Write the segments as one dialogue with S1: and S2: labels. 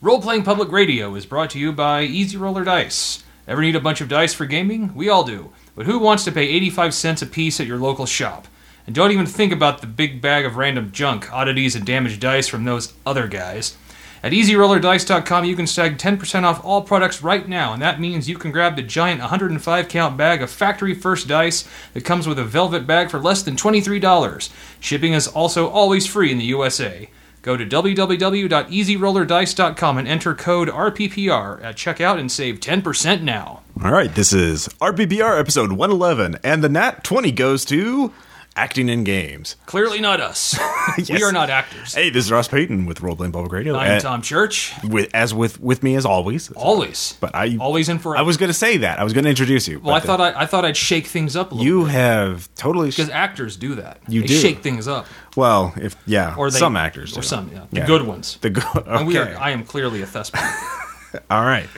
S1: Role Playing Public Radio is brought to you by Easy Roller Dice. Ever need a bunch of dice for gaming? We all do. But who wants to pay 85 cents a piece at your local shop? And don't even think about the big bag of random junk, oddities, and damaged dice from those other guys. At EasyRollerDice.com, you can snag 10% off all products right now, and that means you can grab the giant 105 count bag of factory first dice that comes with a velvet bag for less than $23. Shipping is also always free in the USA. Go to www.easyrollerdice.com and enter code RPPR at checkout and save 10% now.
S2: All right, this is RPPR episode 111, and the Nat 20 goes to acting in games.
S1: Clearly not us.
S2: Yes.
S1: We are not actors.
S2: Hey, this is Ross Payton with Role Playing Public Radio.
S1: I'm Tom Church.
S2: With, as with with me as always.
S1: Always.
S2: But I
S1: Always and forever.
S2: I was going to say that. I was going to introduce you.
S1: well, I thought I, I thought I'd shake things up a little
S2: you have totally.
S1: because actors do that.
S2: You
S1: they
S2: do.
S1: shake things up,
S2: well, if yeah,
S1: or they,
S2: some actors
S1: or
S2: do.
S1: some, yeah, the
S2: Yeah.
S1: good ones.
S2: The good. Okay.
S1: And we are, I am clearly a thespian.
S2: All right.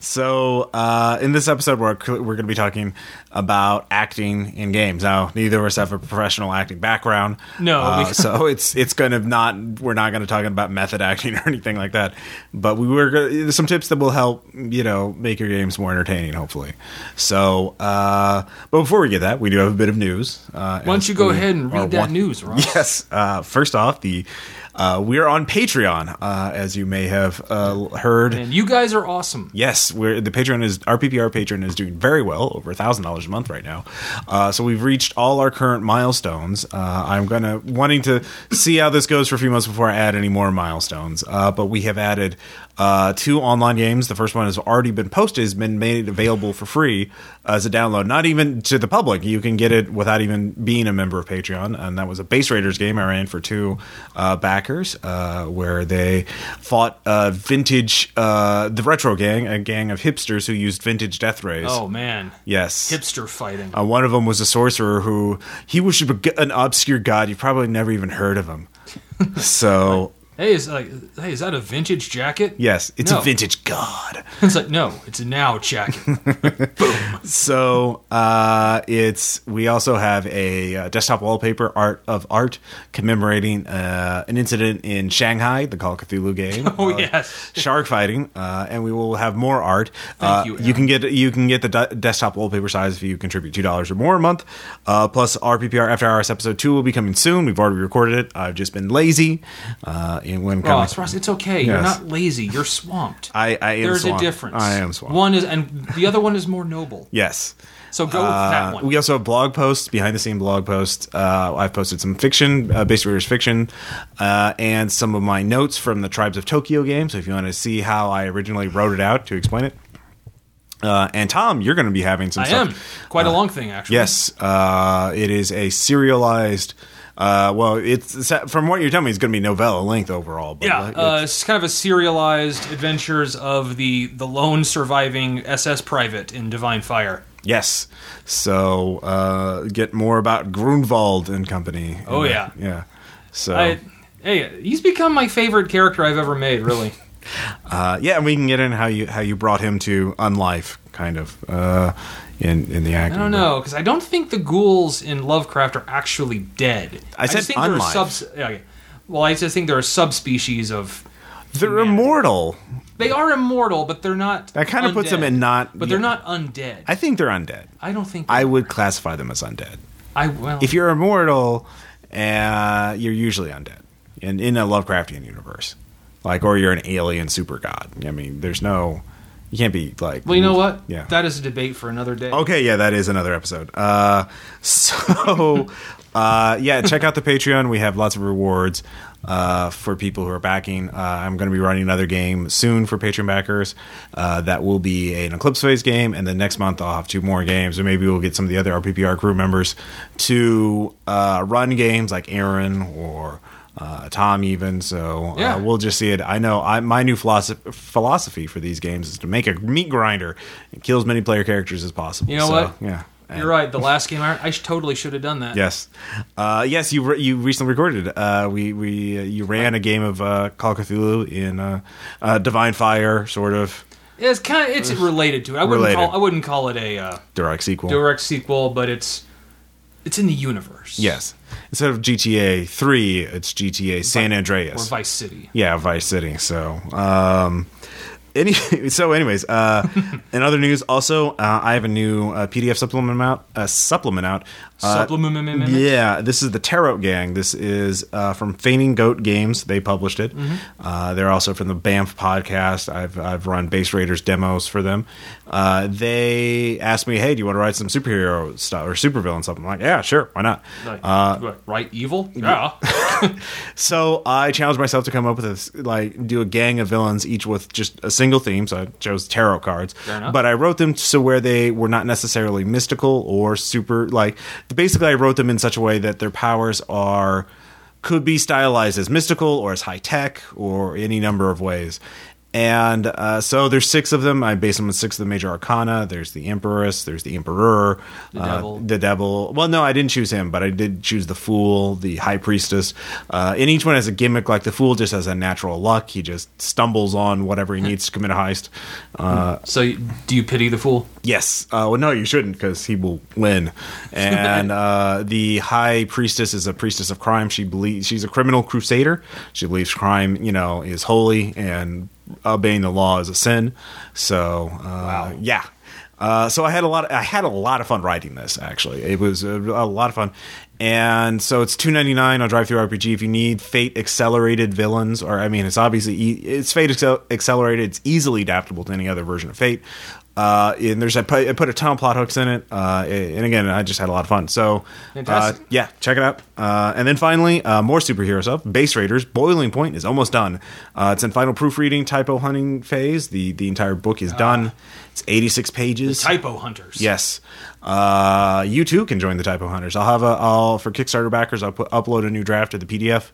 S2: So uh, in this episode, we're we're going to be talking about acting in games. Now, neither of us have a professional acting background.
S1: No,
S2: uh, so it's it's going to not. We're not going to talk about method acting or anything like that. But we were gonna, there's some tips that will help you know make your games more entertaining, hopefully. So, uh, but before we get that, we do have a bit of news. Uh,
S1: Why don't you go
S2: we
S1: ahead and read that
S2: one-
S1: news, Ross?
S2: Yes. Uh, first off, the uh, we are on Patreon, uh, as you may have uh, heard.
S1: And you guys are awesome.
S2: Yes, we're the Patreon is our PPR patron is doing very well, over a thousand dollars a month right now. Uh, so we've reached all our current milestones. Uh, I'm gonna wanting to see how this goes for a few months before I add any more milestones. Uh, but we have added uh, two online games. The first one has already been posted, has been made available for free as a download, not even to the public. You can get it without even being a member of Patreon, and that was a Base Raiders game I ran for two uh, backers, uh, where they fought vintage uh, the retro gang, a gang of hipsters who used vintage death rays.
S1: Oh man,
S2: yes.
S1: hipster fighting.
S2: Uh, one of them was a sorcerer who he was an obscure god. You've probably never even heard of him. So
S1: hey, is like, hey, is that a vintage jacket?
S2: yes, it's
S1: No.
S2: a vintage god.
S1: It's like no, it's a now jacket. Boom.
S2: So uh, it's we also have a uh, desktop wallpaper art of art commemorating uh, an incident in Shanghai, the Call of Cthulhu game.
S1: Oh,
S2: uh,
S1: yes.
S2: shark fighting, uh, and we will have more art.
S1: Thank
S2: uh,
S1: you,
S2: You can get you can get the de- desktop wallpaper size if you contribute two dollars or more a month. Uh, plus, RPPR After Hours episode two will be coming soon. We've already recorded it. I've just been lazy. Uh, in when coming,
S1: Ross, Ross, it's okay. You're not lazy. You're swamped.
S2: I, I am
S1: There's
S2: swamped.
S1: a difference.
S2: I am swamped.
S1: One is, and the other one is more noble.
S2: Yes.
S1: So go with that
S2: Uh,
S1: one.
S2: we also have blog posts, behind the scene blog posts. Uh, I've posted some fiction, uh, Base Raiders fiction, uh, and some of my notes from the Tribes of Tokyo game. So if you want to see how I originally wrote it out to explain it. Uh, and Tom, you're going to be having some
S1: I
S2: stuff.
S1: am quite a long thing, actually.
S2: Yes, uh, it is a serialized. Uh, well, it's from what you're telling me, it's going to be novella length overall. But
S1: Yeah, uh, it's kind of a serialized adventures of the the lone surviving SS private in Divine Fire.
S2: yes. So uh, get more about Grunwald and company.
S1: Oh,
S2: Uh,
S1: yeah.
S2: yeah. So
S1: I, hey, he's become my favorite character I've ever made. Really.
S2: Uh, yeah, and we can get in how you how you brought him to unlife, kind of, uh, in in the
S1: I don't know because I don't think the ghouls in Lovecraft are actually dead.
S2: I said
S1: just think they're
S2: unlife.
S1: subs- yeah, okay. Well, I just think they're a subspecies of.
S2: They're
S1: humanity.
S2: immortal.
S1: They are immortal, but they're not.
S2: That kind of puts them in not.
S1: But they're not undead.
S2: I think they're undead.
S1: I don't think.
S2: I would classify them as undead.
S1: I well.
S2: If you're immortal, uh, you're usually undead in in a Lovecraftian universe, like or you're an alien super god. I mean, there's no. You can't be like.
S1: well, you know what?
S2: Yeah.
S1: That is a debate for another day.
S2: Okay, yeah, that is another episode. Uh, so, uh, yeah, check out the Patreon. We have lots of rewards uh, for people who are backing. Uh, I'm going to be running another game soon for Patreon backers. Uh, that will be an Eclipse Phase game, and then next month I'll have two more games, or maybe we'll get some of the other RPPR crew members to uh, run games like Aaron or. Uh, Tom even so
S1: Yeah.
S2: uh, we'll just see it. I know I, my new philosophy philosophy for these games is to make a meat grinder and kill as many player characters as possible.
S1: You know
S2: So,
S1: what?
S2: Yeah,
S1: You're right. The last game, I, I sh- totally should have done that.
S2: Yes, uh, yes. You re- you recently recorded. Uh, we we uh, you ran a game of uh, Call of Cthulhu in uh, uh, Divine Fire, sort of
S1: It's kind of it's related to it. I wouldn't
S2: Related.
S1: call I wouldn't call it a uh,
S2: direct sequel.
S1: direct sequel, but it's It's in the universe.
S2: Yes. Instead of GTA 3, it's GTA San Andreas.
S1: Or Vice City.
S2: Yeah, Vice City. So, um, any so, anyways, uh, in other news, also, uh, I have a new uh, PDF supplement out. Uh, supplement out. Uh, yeah, this is the Tarot Gang. This is uh, from Fainting Goat Games. They published it. Uh, they're also from the Banff podcast. I've I've run Base Raiders demos for them. Uh, they asked me, "Hey, do you want to write some superhero stuff or supervillain stuff?" I'm like, "Yeah, sure, why not?"
S1: Like,
S2: Uh,
S1: evil? Yeah.
S2: So I challenged myself to come up with a like do a gang of villains, each with just a single theme. So I chose tarot cards, but I wrote them so where they were not necessarily mystical or super like. Basically, I wrote them in such a way that their powers are could be stylized as mystical or as high tech or any number of ways. And uh, so there's six of them. I base them on six of the major arcana. There's the Empress. There's the Emperor.
S1: The
S2: uh,
S1: Devil.
S2: the devil. Well, no, I didn't choose him, but I did choose the fool, the high priestess. Uh, and each one has a gimmick. Like the fool just has a natural luck. He just stumbles on whatever he needs to commit a heist. Uh,
S1: so, do you pity the fool?
S2: yes. Uh, well, no, you shouldn't because he will win. And uh, the high priestess is a priestess of crime. She believes she's a criminal crusader. She believes crime, you know, is holy and obeying the law is a sin. So, uh, yeah. Uh, so I had a lot. Of, I had a lot of fun writing this. Actually, it was a, a lot of fun, and so it's two ninety nine on Drive Through RPG. If you need Fate accelerated villains, or I mean, it's obviously e- it's Fate accel- accelerated. It's easily adaptable to any other version of Fate. Uh, and there's I put, I put a ton of plot hooks in it, uh, and again, I just had a lot of fun. So, uh, yeah, check it out. Uh, and then finally, uh, more superhero stuff. Base Raiders Boiling Point is almost done. Uh, it's in final proofreading, typo hunting phase. the The entire book is done. It's eighty six pages.
S1: Typo hunters.
S2: Yes. Uh, you too can join the Typo Hunters. I'll have a I'll for Kickstarter backers. I'll put upload a new draft of the PDF,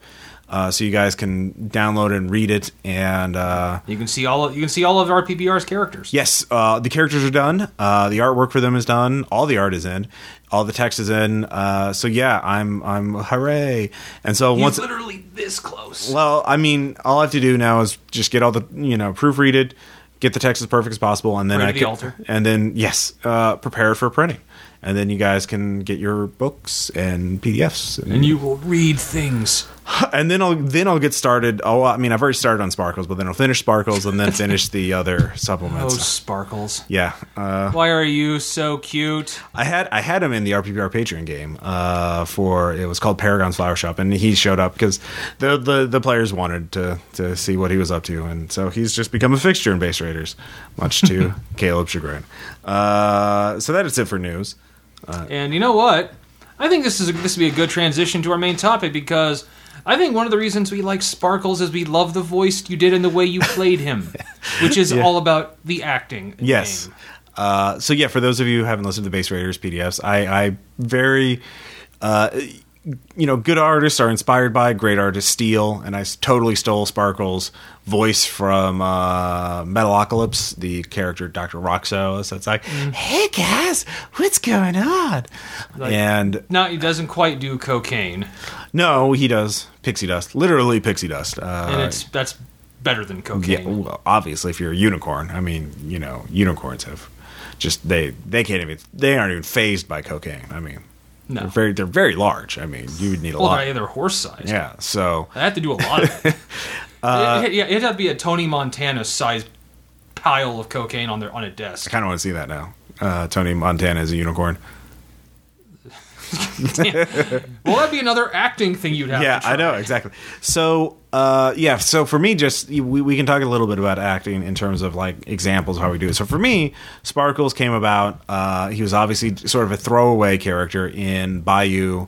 S2: uh, so you guys can download and read it. And uh,
S1: You can see all of, you can see all of our PBR's characters.
S2: yes, uh, the characters are done. Uh, the artwork for them is done. All the art is in. All the text is in. Uh, so yeah, I'm I'm hooray. And so
S1: He's
S2: once
S1: literally this close.
S2: well, I mean, all I have to do now is just get all the you know proofread it, get the text as perfect as possible, and then
S1: Pray
S2: I can,
S1: altar.
S2: and then yes, uh, prepare it for printing, and then you guys can get your books and PDFs, and,
S1: and you will read things.
S2: and then I'll then I'll get started. Oh, I mean, I've already started on Sparkles, but then I'll finish Sparkles and then finish the other supplements.
S1: Oh, sparkles.
S2: yeah, uh,
S1: Why are you so cute?
S2: I had I had him in the RPPR Patreon game uh, for it was called Paragon's Flower Shop, and he showed up because the, the the players wanted to to see what he was up to, and so he's just become a fixture in Base Raiders, much to Caleb's chagrin. Uh, so that is it for news.
S1: And you know what? I think this is a, this would be a good transition to our main topic because I think one of the reasons we like Sparkles is we love the voice you did and the way you played him, which is all about the acting.
S2: Yes.
S1: game.
S2: Uh, so yeah, for those of you who haven't listened to Base Raiders PDFs, I, I very, uh, you know, good artists are inspired by great artists steal, and I totally stole Sparkle's voice from uh, Metalocalypse, the character Doctor Rockso. So it's like, hey guys, what's going on?
S1: Like-
S2: and
S1: no, he doesn't quite do cocaine,
S2: no, he does pixie dust, literally pixie dust. Uh,
S1: and it's that's better than cocaine.
S2: yeah, well, obviously, if you're a unicorn, I mean, you know, unicorns have just they they can't even they aren't even phased by cocaine. I mean,
S1: No.
S2: they're very they're very large. I mean, you would need a
S1: Well,
S2: lot.
S1: they're, they're horse size.
S2: Yeah, so
S1: I have to do a lot of it.
S2: Uh,
S1: it, yeah, it'd have to be a Tony Montana sized pile of cocaine on their on a desk.
S2: I kind of want to see that now. Uh, Tony Montana is a unicorn.
S1: Well, that'd be another acting thing you'd have.
S2: yeah, I know exactly. So, uh, yeah, so for me, just we, we can talk a little bit about acting in terms of like examples of how we do it. So for me, Sparkles came about. Uh, he was obviously sort of a throwaway character in Bayou.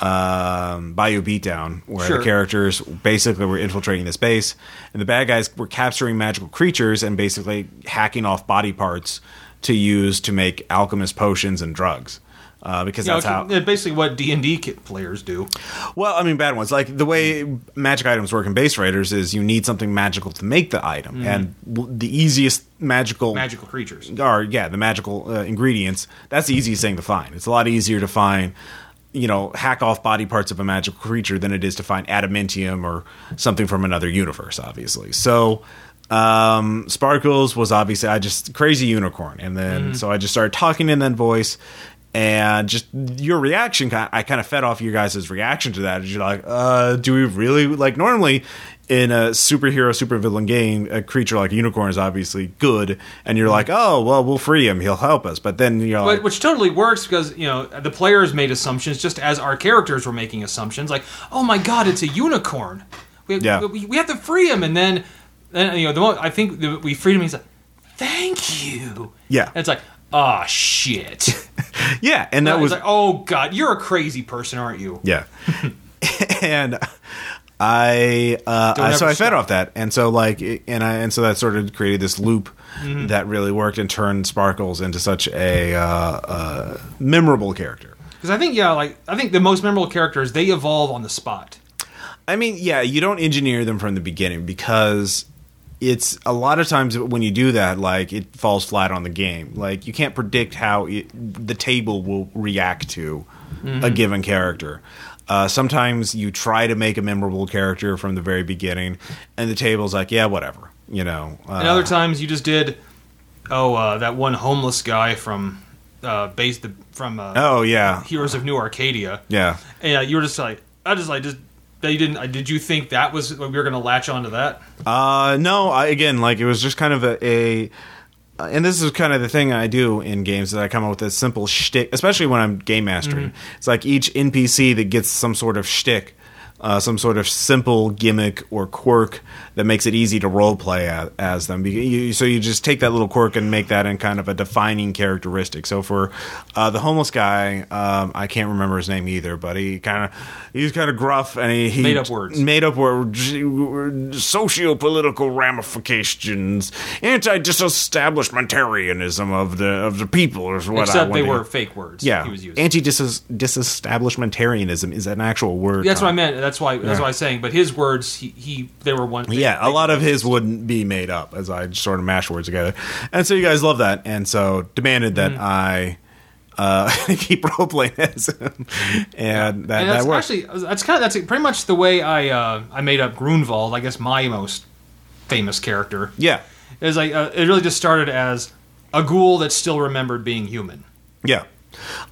S2: Um, Bayou Beatdown, where
S1: Sure.
S2: the characters basically were infiltrating this base, and the bad guys were capturing magical creatures and basically hacking off body parts to use to make alchemist potions and drugs. Uh, because that's how
S1: basically what D and D players do.
S2: well, I mean, bad ones. Like the way magic items work in Base Raiders is you need something magical to make the item, and the easiest magical
S1: Magical creatures.
S2: are yeah, the magical uh, ingredients. That's the easiest thing to find. It's a lot easier to find, you know, hack off body parts of a magical creature than it is to find adamantium or something from another universe. Obviously, so. Um, Sparkles was obviously I just crazy unicorn, and then so I just started talking in that voice, and just your reaction i kind of fed off your guys' reaction to that you're like uh do we really like normally in a superhero supervillain game a creature like unicorn is obviously good and you're like oh well we'll free him he'll help us but then you're like
S1: which totally works because you know the players made assumptions just as our characters were making assumptions. Like, oh my god, it's a unicorn. We,
S2: Yeah.
S1: we, we have to free him, and then, then you know, the mo- I think the, we freed him. He's like, "Thank you."
S2: Yeah.
S1: And it's like, oh shit.
S2: yeah and that
S1: It's
S2: was
S1: like, oh god, you're a crazy person, aren't you?
S2: Yeah. and I uh,
S1: Don't
S2: so I fed
S1: stop.
S2: off that, and so like, and I and so that sort of created this loop
S1: Mm-hmm.
S2: that really worked and turned Sparkles into such a uh, uh, memorable character.
S1: Because I think yeah, like I think the most memorable characters they evolve on the spot.
S2: I mean, yeah, you don't engineer them from the beginning because it's a lot of times when you do that, like it falls flat on the game. Like you can't predict how it, the table will react to a given character. Uh, sometimes you try to make a memorable character from the very beginning, and the table's like, yeah, whatever, you know. Uh,
S1: And other times you just did, oh, uh, that one homeless guy from, uh, based the, from uh,
S2: oh yeah,
S1: Heroes of New Arcadia.
S2: yeah.
S1: And uh, you were just like, I just like just that you didn't. Uh, did you think that was we were going to latch onto that?
S2: Uh, no, I, again, like it was just kind of a, a uh, and this is kind of the thing I do in games that I come up with a simple shtick, especially when I'm game mastering. It's like each NPC that gets some sort of shtick, uh, some sort of simple gimmick or quirk that makes it easy to role play as, as them. You- So you just take that little quirk and make that in kind of a defining characteristic. So for uh, the homeless guy, um, I can't remember his name either, but he kind of he's kind of gruff and he, he
S1: Made up words.
S2: made up words, socio-political ramifications, anti-disestablishmentarianism of the of the people is what I
S1: Except they were fake words.
S2: yeah,
S1: he was using.
S2: anti-disestablishmentarianism is an actual word.
S1: that's what I meant. That's why. That's
S2: Yeah.
S1: why I was saying. But his words, he, he they were one.
S2: Yeah, a lot of his wouldn't be made up as I sort of mash words together, and so you guys love that, and so demanded that
S1: Mm-hmm.
S2: I. Uh, keep role playing as him, and that,
S1: and
S2: that
S1: that's
S2: worked.
S1: actually that's kind of that's pretty much the way I uh, I made up Grunwald. I guess my most famous character
S2: yeah,
S1: is like uh, it really just started as a ghoul that still remembered being human.
S2: Yeah,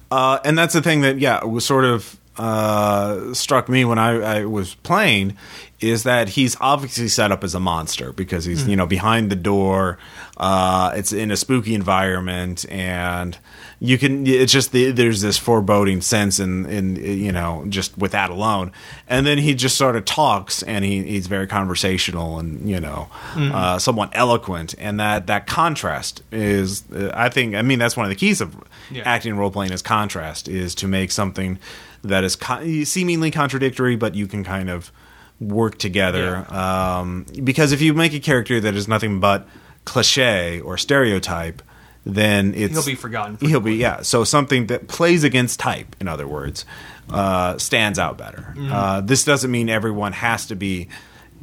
S2: uh, and that's the thing that yeah was sort of uh, struck me when I, I was playing is that he's obviously set up as a monster because he's you know behind the door. Uh, it's in a spooky environment, and you can. It's just the, there's this foreboding sense in in you know just with that alone, and then he just sort of talks, and he, he's very conversational and you know uh, somewhat eloquent, and that that contrast is uh, I think I mean that's one of the keys of
S1: Yeah.
S2: acting role playing is contrast is to make something that is co- seemingly contradictory, but you can kind of work together. Um, because if you make a character that is nothing but cliche or stereotype, then it's
S1: He'll be forgotten.
S2: He'll be yeah. So something that plays against type, in other words, uh, stands out better.
S1: Mm-hmm.
S2: Uh, this doesn't mean everyone has to be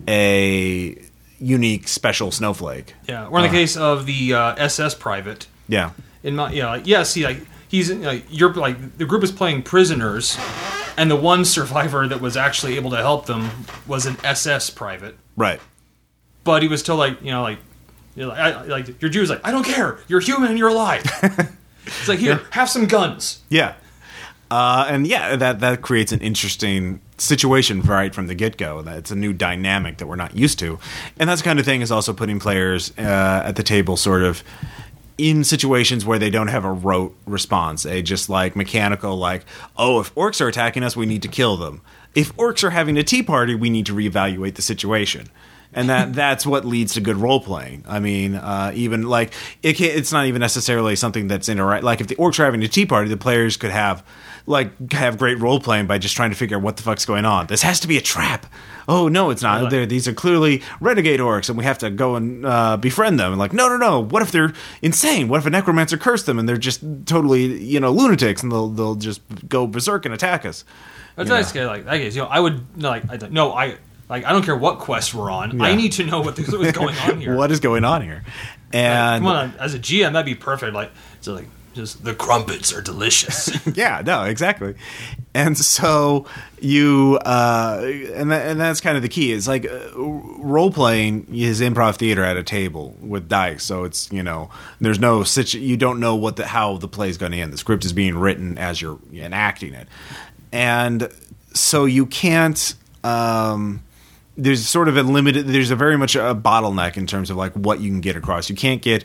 S2: a unique, special snowflake.
S1: Yeah, or in the case of the uh, SS private,
S2: Yeah,
S1: in my yeah, yeah, see, like he's like you're like the group is playing prisoners, and the one survivor that was actually able to help them was an SS private,
S2: right.
S1: but he was still like you know like you know, like, I, like your Jew's like I don't care, you're human and you're alive. it's like here, have some guns.
S2: Yeah. Uh, and yeah, that that creates an interesting situation right from the get go. That it's a new dynamic that we're not used to, and that's the kind of thing is also putting players uh, at the table, sort of in situations where they don't have a rote response. a just like mechanical, like, oh, if orcs are attacking us, we need to kill them. If orcs are having a tea party, we need to reevaluate the situation. And that that's what leads to good role playing. I mean, uh, even like it can, it's not even necessarily something that's interact. Like if the orcs are having a tea party, the players could have like have great role playing by just trying to figure out what the fuck's going on. This has to be a trap. Oh no, it's not. They're, these are clearly renegade orcs, and we have to go and uh, befriend them. And like, no, no, no. What if they're insane? What if a necromancer cursed them and they're just totally, you know, lunatics, and they'll they'll just go berserk and attack us?
S1: That's nice. Like I guess you know I would like I don't- no I like I don't care what quest we're on. I need to know what what's going on here.
S2: What is going on here? And
S1: come on, as a GM, that'd be perfect. Like, so like, Just the crumpets are delicious.
S2: yeah, no, exactly. And so you, uh, and that, and that's kind of the key. It's like uh, role playing is improv theater at a table with dice. So it's you know there's no situ- you don't know what the how the play is going to end. The script is being written as you're enacting it, and so you can't. Um, there's sort of a limited. There's a very much a bottleneck in terms of like what you can get across. You can't get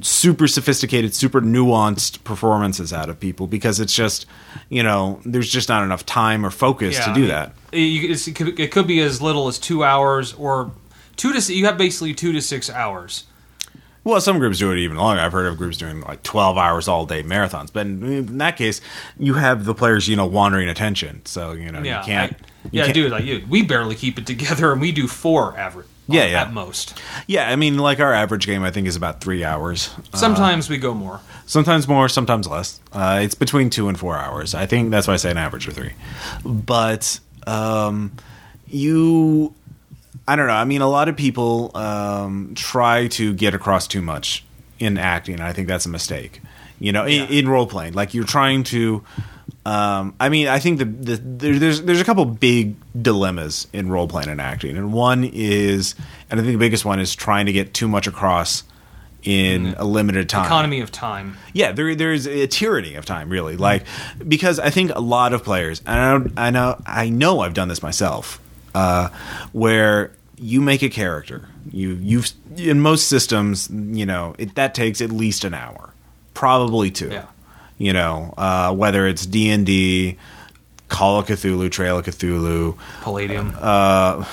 S2: super sophisticated, super nuanced performances out of people because it's just, you know, there's just not enough time or focus
S1: Yeah,
S2: to
S1: I
S2: do
S1: mean,
S2: that.
S1: It, could, it could be as little as two hours or two to. You have basically two to six hours.
S2: Well, some groups do it even longer. I've heard of groups doing like 12 hours all day marathons. But in, in that case, you have the players, you know, wandering attention. So, you know,
S1: Yeah,
S2: you can't.
S1: I-
S2: you
S1: yeah,
S2: can't-
S1: dude, like you, we barely keep it together, and we do four average.
S2: Yeah,
S1: uh,
S2: yeah.
S1: at most.
S2: Yeah, I mean, like our average game, I think, is about three hours. Uh,
S1: Sometimes we go more.
S2: sometimes more, sometimes less. Uh, it's between two and four hours. I think that's why I say an average of three. But um, you, I don't know. I mean, a lot of people um, try to get across too much in acting. and I think that's a mistake. You know, in, in role playing, like you're trying to. Um, I mean, I think the, the there, there's there's a couple big dilemmas in role playing and acting, and one is, and I think the biggest one is trying to get too much across in a limited time.
S1: Economy of time.
S2: Yeah, there there's a tyranny of time, really. Like because I think a lot of players, and I know I know I know I've done this myself, uh, where you make a character, you you in most systems, you know, it, that takes at least an hour, probably two.
S1: Yeah.
S2: You know, uh, whether it's D and D, Call of Cthulhu, Trail of Cthulhu,
S1: Palladium.
S2: Uh,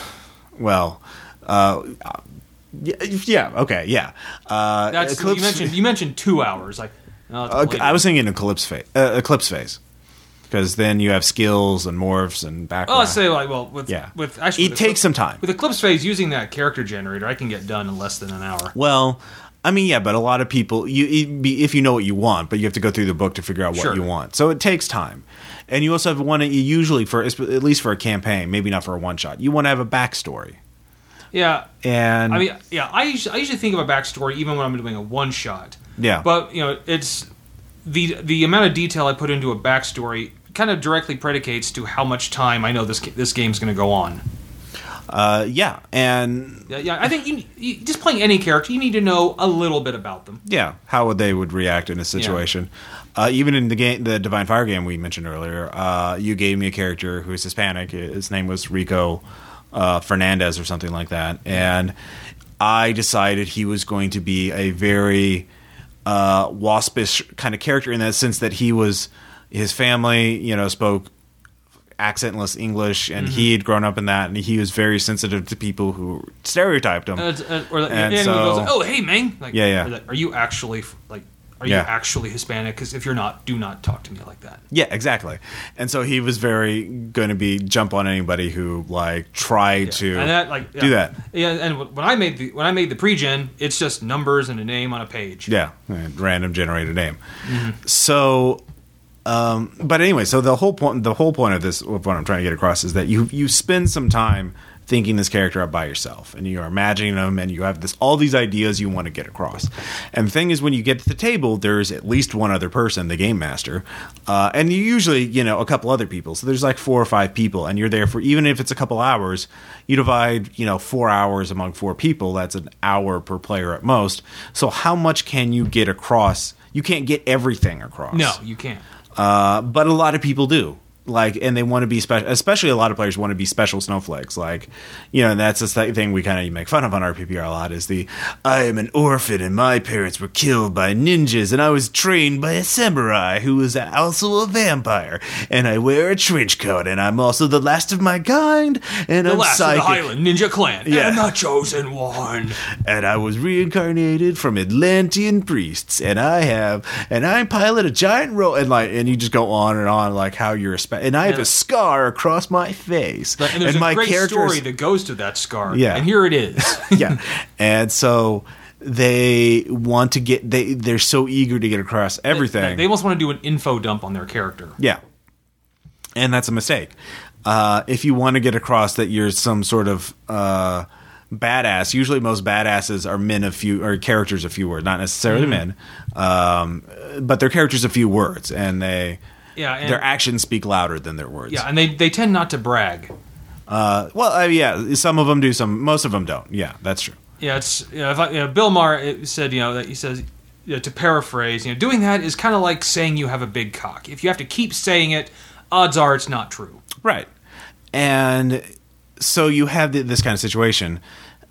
S2: well. Uh, yeah, okay, yeah. Uh,
S1: That's
S2: Eclipse-
S1: you mentioned. You mentioned two hours. Like, no.
S2: I was thinking eclipse phase, uh, eclipse phase, because then you have skills and morphs and background.
S1: Well, let's say like well with
S2: Yeah.
S1: with actually
S2: It
S1: with
S2: takes some time.
S1: with Eclipse Phase using that character generator. I can get done in less than an hour.
S2: well, I mean, yeah, but a lot of people, you be- if you know what you want, but you have to go through the book to figure out what
S1: Sure.
S2: you want. So it takes time, and you also have one. Usually for at least for a campaign, maybe not for a one shot. You want to have a backstory,
S1: Yeah,
S2: and
S1: I mean, yeah, I usually, I usually think of a backstory even when I'm doing a one shot.
S2: Yeah.
S1: But you know, it's the the amount of detail I put into a backstory kind of directly predicates to how much time I know this this game's going to go on.
S2: Uh, yeah, and
S1: Yeah, yeah. I think you, you just playing any character, you need to know a little bit about them.
S2: yeah, how would they would react in a situation. Uh, even in the game, the Divine Fire game we mentioned earlier, uh, you gave me a character who's Hispanic. His name was Rico uh, Fernandez or something like that, and I decided he was going to be a very uh, waspish kind of character in that sense that he was his family, you know, spoke accentless English, and he had grown up in that, and he was very sensitive to people who stereotyped him.
S1: Uh, uh, or like,
S2: And
S1: and,
S2: so-
S1: goes, "Oh, hey, man! Like,
S2: Yeah, yeah.
S1: like, Are you actually like? Are
S2: Yeah.
S1: you actually Hispanic? Because if you're not, do not talk to me like that."
S2: Yeah, exactly. And so he was very going to be jump on anybody who like tried to
S1: and that like yeah.
S2: do that.
S1: Yeah, and when I made the when I made the pre-gen, it's just numbers and a name on a page.
S2: Yeah, and random generated name.
S1: Mm-hmm.
S2: So, um, but anyway, so the whole point the whole point of this of what I'm trying to get across is that you you spend some time thinking this character up by yourself and you're imagining them and you have this all these ideas you want to get across. And the thing is when you get to the table there's at least one other person the game master uh, and you usually you know a couple other people. So there's like four or five people and you're there for even if it's a couple hours you divide you know four hours among four people that's an hour per player at most. So how much can you get across? You can't get everything across.
S1: No, you can't.
S2: Uh, but a lot of people do. Like, and they want to be special. Especially, a lot of players want to be special snowflakes. Like, you know, and that's the thing we kind of make fun of on RPPR a lot. Is the I am an orphan and my parents were killed by ninjas, and I was trained by a samurai who was also a vampire, and I wear a trench coat, and I'm also the last of my kind, and
S1: The
S2: I'm
S1: last
S2: psychic,
S1: of the Highland Ninja Clan
S2: Yeah.
S1: and the chosen one.
S2: and I was reincarnated from Atlantean priests, and I have, and I pilot a giant ro and like, and you just go on and on like how you're a, spe- and I have a scar across my face,
S1: And there's
S2: my
S1: a great
S2: character's-
S1: story that goes to that scar.
S2: Yeah.
S1: and here it is.
S2: yeah, and so they want to get they they're so eager to get across everything.
S1: They almost want to do an info dump on their character.
S2: Yeah. And that's a mistake. Uh, if you want to get across that you're some sort of uh, badass. Usually, most badasses are men of few or characters of few words, not necessarily men, um, but they're characters of few words, and they
S1: Yeah, and,
S2: their actions speak louder than their words.
S1: yeah, and they they tend not to brag.
S2: Uh, well, uh, yeah, some of them do. Some, most of them don't. Yeah, that's true.
S1: Yeah, it's you know, if I, you know, Bill Maher said you know that he says you know, to paraphrase you know doing that is kind of like saying you have a big cock. If you have to keep saying it, odds are it's not true.
S2: Right. And so you have this kind of situation,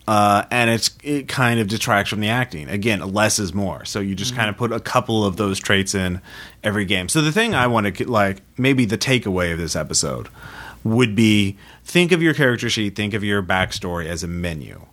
S2: uh, and it's it kind of detracts from the acting. Again, less is more. So you just kind of put a couple of those traits in every game. So the thing I want to like maybe the takeaway of this episode would be think of your character sheet, think of your backstory as a menu.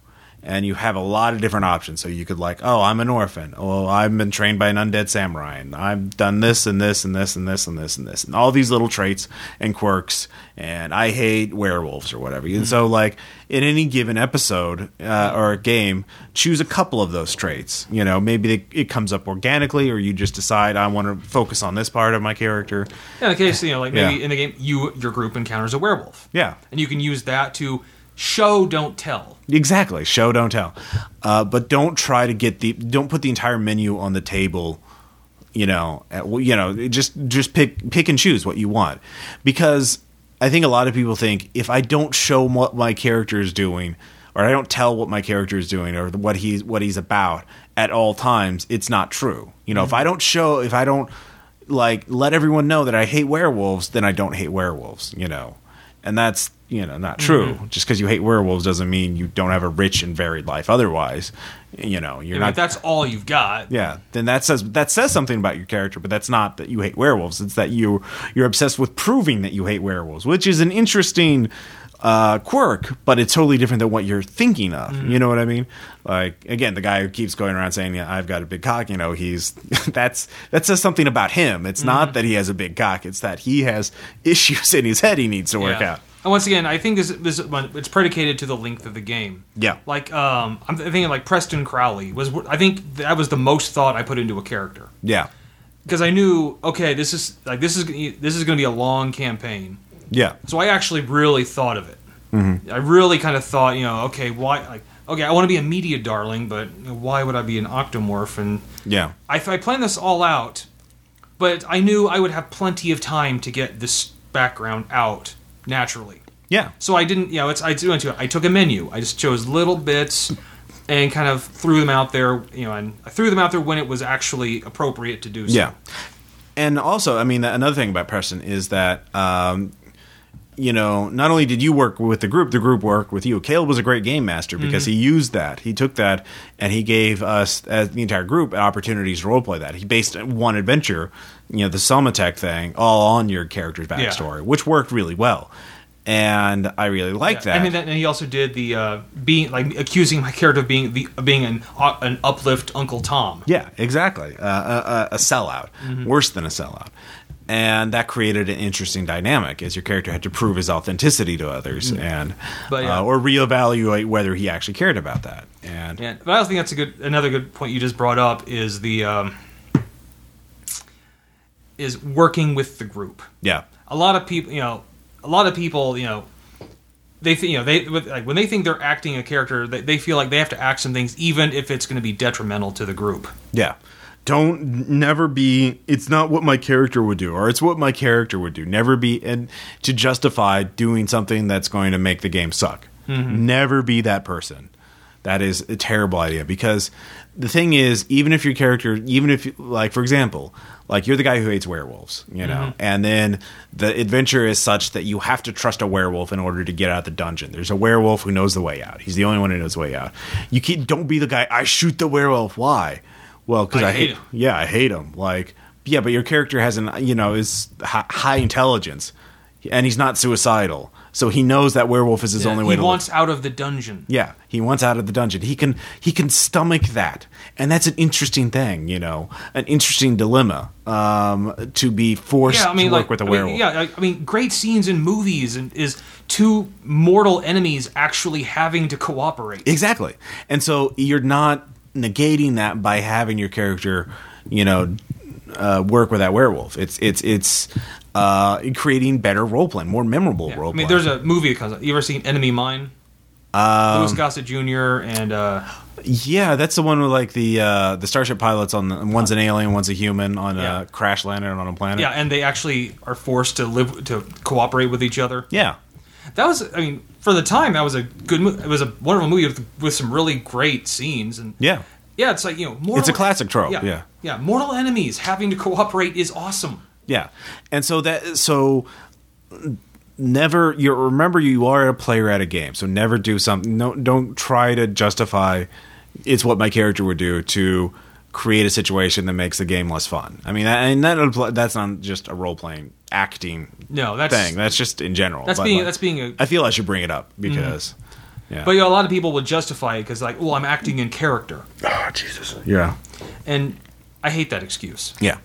S2: And you have a lot of different options. So you could like, oh, I'm an orphan. Oh, I've been trained by an undead samurai. And I've done this and this and this and this and this and this and all these little traits and quirks. And I hate werewolves or whatever. And so, like in any given episode uh, or game, choose a couple of those traits. You know, maybe they, it comes up organically, or you just decide I want to focus on this part of my character.
S1: Yeah, in the case you know like maybe
S2: Yeah.
S1: in the game you your group encounters a werewolf.
S2: Yeah.
S1: and you can use that to show don't tell.
S2: Exactly. Show don't tell. Uh, but don't try to get the don't put the entire menu on the table. You know, you know, just just pick pick and choose what you want, because I think a lot of people think if I don't show what my character is doing, or I don't tell what my character is doing, or what he's what he's about at all times, it's not true. You know, if I don't show, if I don't like let everyone know that I hate werewolves, then I don't hate werewolves. You know, and that's you know not mm-hmm. true. Just because you hate werewolves doesn't mean you don't have a rich and varied life. Otherwise, you know, you're
S1: You know,
S2: not.
S1: that's all you've got.
S2: yeah, then that says that says something about your character, but that's not that you hate werewolves. It's that you you're obsessed with proving that you hate werewolves, which is an interesting uh, quirk, but it's totally different than what you're thinking of. Mm-hmm. You know what I mean? Like again, the guy who keeps going around saying, "Yeah, I've got a big cock," you know, he's that's that says something about him. It's not mm-hmm. that he has a big cock; it's that he has issues in his head he needs to work
S1: Yeah.
S2: out.
S1: And once again, I think this this it's predicated to the length of the game.
S2: Yeah.
S1: Like um, I'm thinking like Preston Crowley was. I think that was the most thought I put into a character
S2: Yeah,
S1: because I knew okay, this is like this is this is going to be a long campaign.
S2: yeah,
S1: So I actually really thought of it.
S2: Mm-hmm.
S1: I really kind of thought, you know, okay, why? Like, okay, I want to be a media darling, but why would I be an octomorph? And
S2: yeah,
S1: I, I planned this all out, but I knew I would have plenty of time to get this background out naturally.
S2: yeah.
S1: So I didn't, you know, it's I went to I took a menu. I just chose little bits and kind of threw them out there, you know, and I threw them out there when it was actually appropriate to do so.
S2: Yeah. And also, I mean, another thing about Preston is that, um, you know, not only did you work with the group, the group worked with you. Caleb was a great game master because he used that. He took that and he gave us, as the entire group, opportunities to roleplay that. He based one adventure, you know, the Somatech thing, all on your character's backstory, which worked really well. And I really liked
S1: Yeah,
S2: that.
S1: I mean, that, and he also did the uh, being like accusing my character of being the of being an uh, an uplift Uncle Tom.
S2: Yeah, exactly. Uh, a, a, a sellout,
S1: Mm-hmm.
S2: worse than a sellout, and that created an interesting dynamic as your character had to prove his authenticity to others and
S1: Mm. But, yeah.
S2: uh, or reevaluate whether he actually cared about that. And
S1: Yeah, but I also think that's a good another good point you just brought up is the um, is working with the group.
S2: yeah,
S1: A lot of people, you know, a lot of people, you know, they think you know they with- like when they think they're acting a character, they, they feel like they have to act some things even if it's going to be detrimental to the group.
S2: yeah. Don't never be. It's not what my character would do, or it's what my character would do. Never be and to justify doing something that's going to make the game suck.
S1: Mm-hmm.
S2: Never be that person. That is a terrible idea because the thing is, even if your character, even if, you- like, for example, like you're the guy who hates werewolves, you know,
S1: Mm-hmm.
S2: and then the adventure is such that you have to trust a werewolf in order to get out of the dungeon. There's a werewolf who knows the way out. He's the only one who knows the way out. You can't, don't be the guy, I shoot the werewolf. Why? Well, because
S1: I
S2: I,
S1: hate him.
S2: Yeah, I hate him. Like, yeah, but your character has an, you know, is high intelligence and he's not suicidal. So he knows that werewolf is his only way
S1: he
S2: live.
S1: wants out of the dungeon.
S2: Yeah, he wants out of the dungeon. He can he can stomach that, and that's an interesting thing, you know, an interesting dilemma um, to be forced
S1: Yeah, I mean,
S2: to work with a
S1: I mean,
S2: werewolf.
S1: yeah, I- I mean, great scenes in movies and is two mortal enemies actually having to cooperate.
S2: Exactly, and so you're not negating that by having your character, you know, uh, work with that werewolf. It's it's it's uh, creating better role playing, more memorable
S1: Yeah.
S2: role
S1: I mean, there's a movie that comes out. You ever seen Enemy Mine?
S2: Um,
S1: Louis Gossett Jr. and uh,
S2: Yeah, that's the one with like the uh, the starship pilots on the one's an alien, one's a human on
S1: Yeah.
S2: a crash landing on a planet.
S1: yeah, and they actually are forced to live to cooperate with each other.
S2: yeah,
S1: That was, I mean, for the time, that was a good. mo- It was a wonderful movie with, with some really great scenes, and
S2: yeah.
S1: yeah, it's like you know, mortal,
S2: It's a classic trope,
S1: Yeah,
S2: yeah.
S1: yeah, mortal enemies having to cooperate is awesome.
S2: Yeah, and so that so never you remember you are a player at a game, so never do something. No, don't try to justify it's what my character would do to create a situation that makes the game less fun. I mean, that, and that that's not just a role playing acting
S1: No, that's
S2: thing. That's just in general.
S1: that's
S2: But,
S1: being
S2: like,
S1: that's being a.
S2: I feel I should bring it up because. Yeah.
S1: But you know, a lot of people would justify it because like, well, I'm acting in character,
S2: oh Jesus. Yeah.
S1: and I hate that excuse.
S2: Yeah.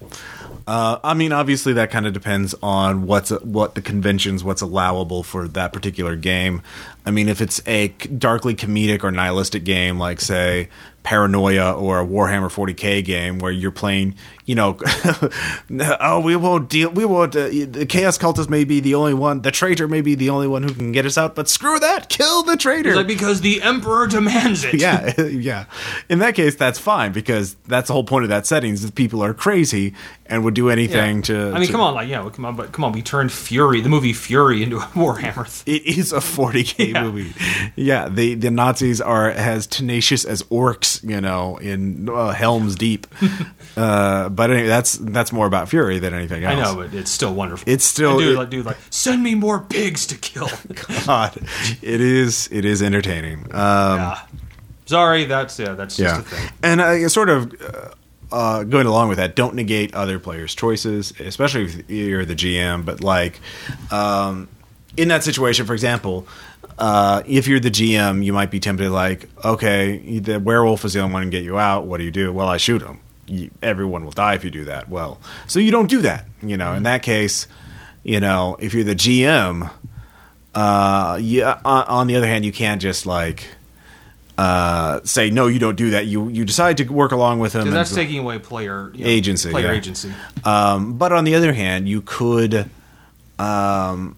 S2: Uh, I mean, obviously, that kind of depends on what's what the conventions, what's allowable for that particular game. I mean, if it's a darkly comedic or nihilistic game, like say Paranoia or a Warhammer 40k game, where you're playing, you know, oh, we won't deal, we won't. Uh, the Chaos Cultist may be the only one, the traitor may be the only one who can get us out, but screw that, kill the traitor.
S1: Like because the emperor demands it.
S2: yeah, yeah. In that case, that's fine because that's the whole point of that setting is that people are crazy and would do anything to.
S1: I mean,
S2: to-
S1: come on, like, yeah, come on, but come on, we turned Fury, the movie Fury, into a Warhammer. Thing.
S2: It is a 40k
S1: Yeah.
S2: movie. Yeah, the the Nazis are as tenacious as orcs, you know, in uh, Helm's Deep. uh, but anyway, that's that's more about Fury than anything else.
S1: I know, but it's still wonderful.
S2: It's still-
S1: dude,
S2: it-
S1: like, dude, like, send me more pigs to kill.
S2: God, it is it is entertaining. Um,
S1: yeah. Sorry, that's yeah, that's just
S2: yeah,
S1: a thing.
S2: and uh, sort of uh, uh, going along with that, don't negate other players' choices, especially if you're the GM. But like um, in that situation, for example, uh, if you're the GM, you might be tempted like, okay, the werewolf is the only one to get you out. What do you do? Well, I shoot him. You, everyone will die if you do that. Well, so you don't do that. You know, in that case, you know, if you're the GM, uh, yeah. On, on the other hand, you can't just like uh, say no, you don't do that. You you decide to work along with and-
S1: that's taking away player you know,
S2: Agency,
S1: player
S2: yeah.
S1: agency.
S2: um, but on the other hand, you could um,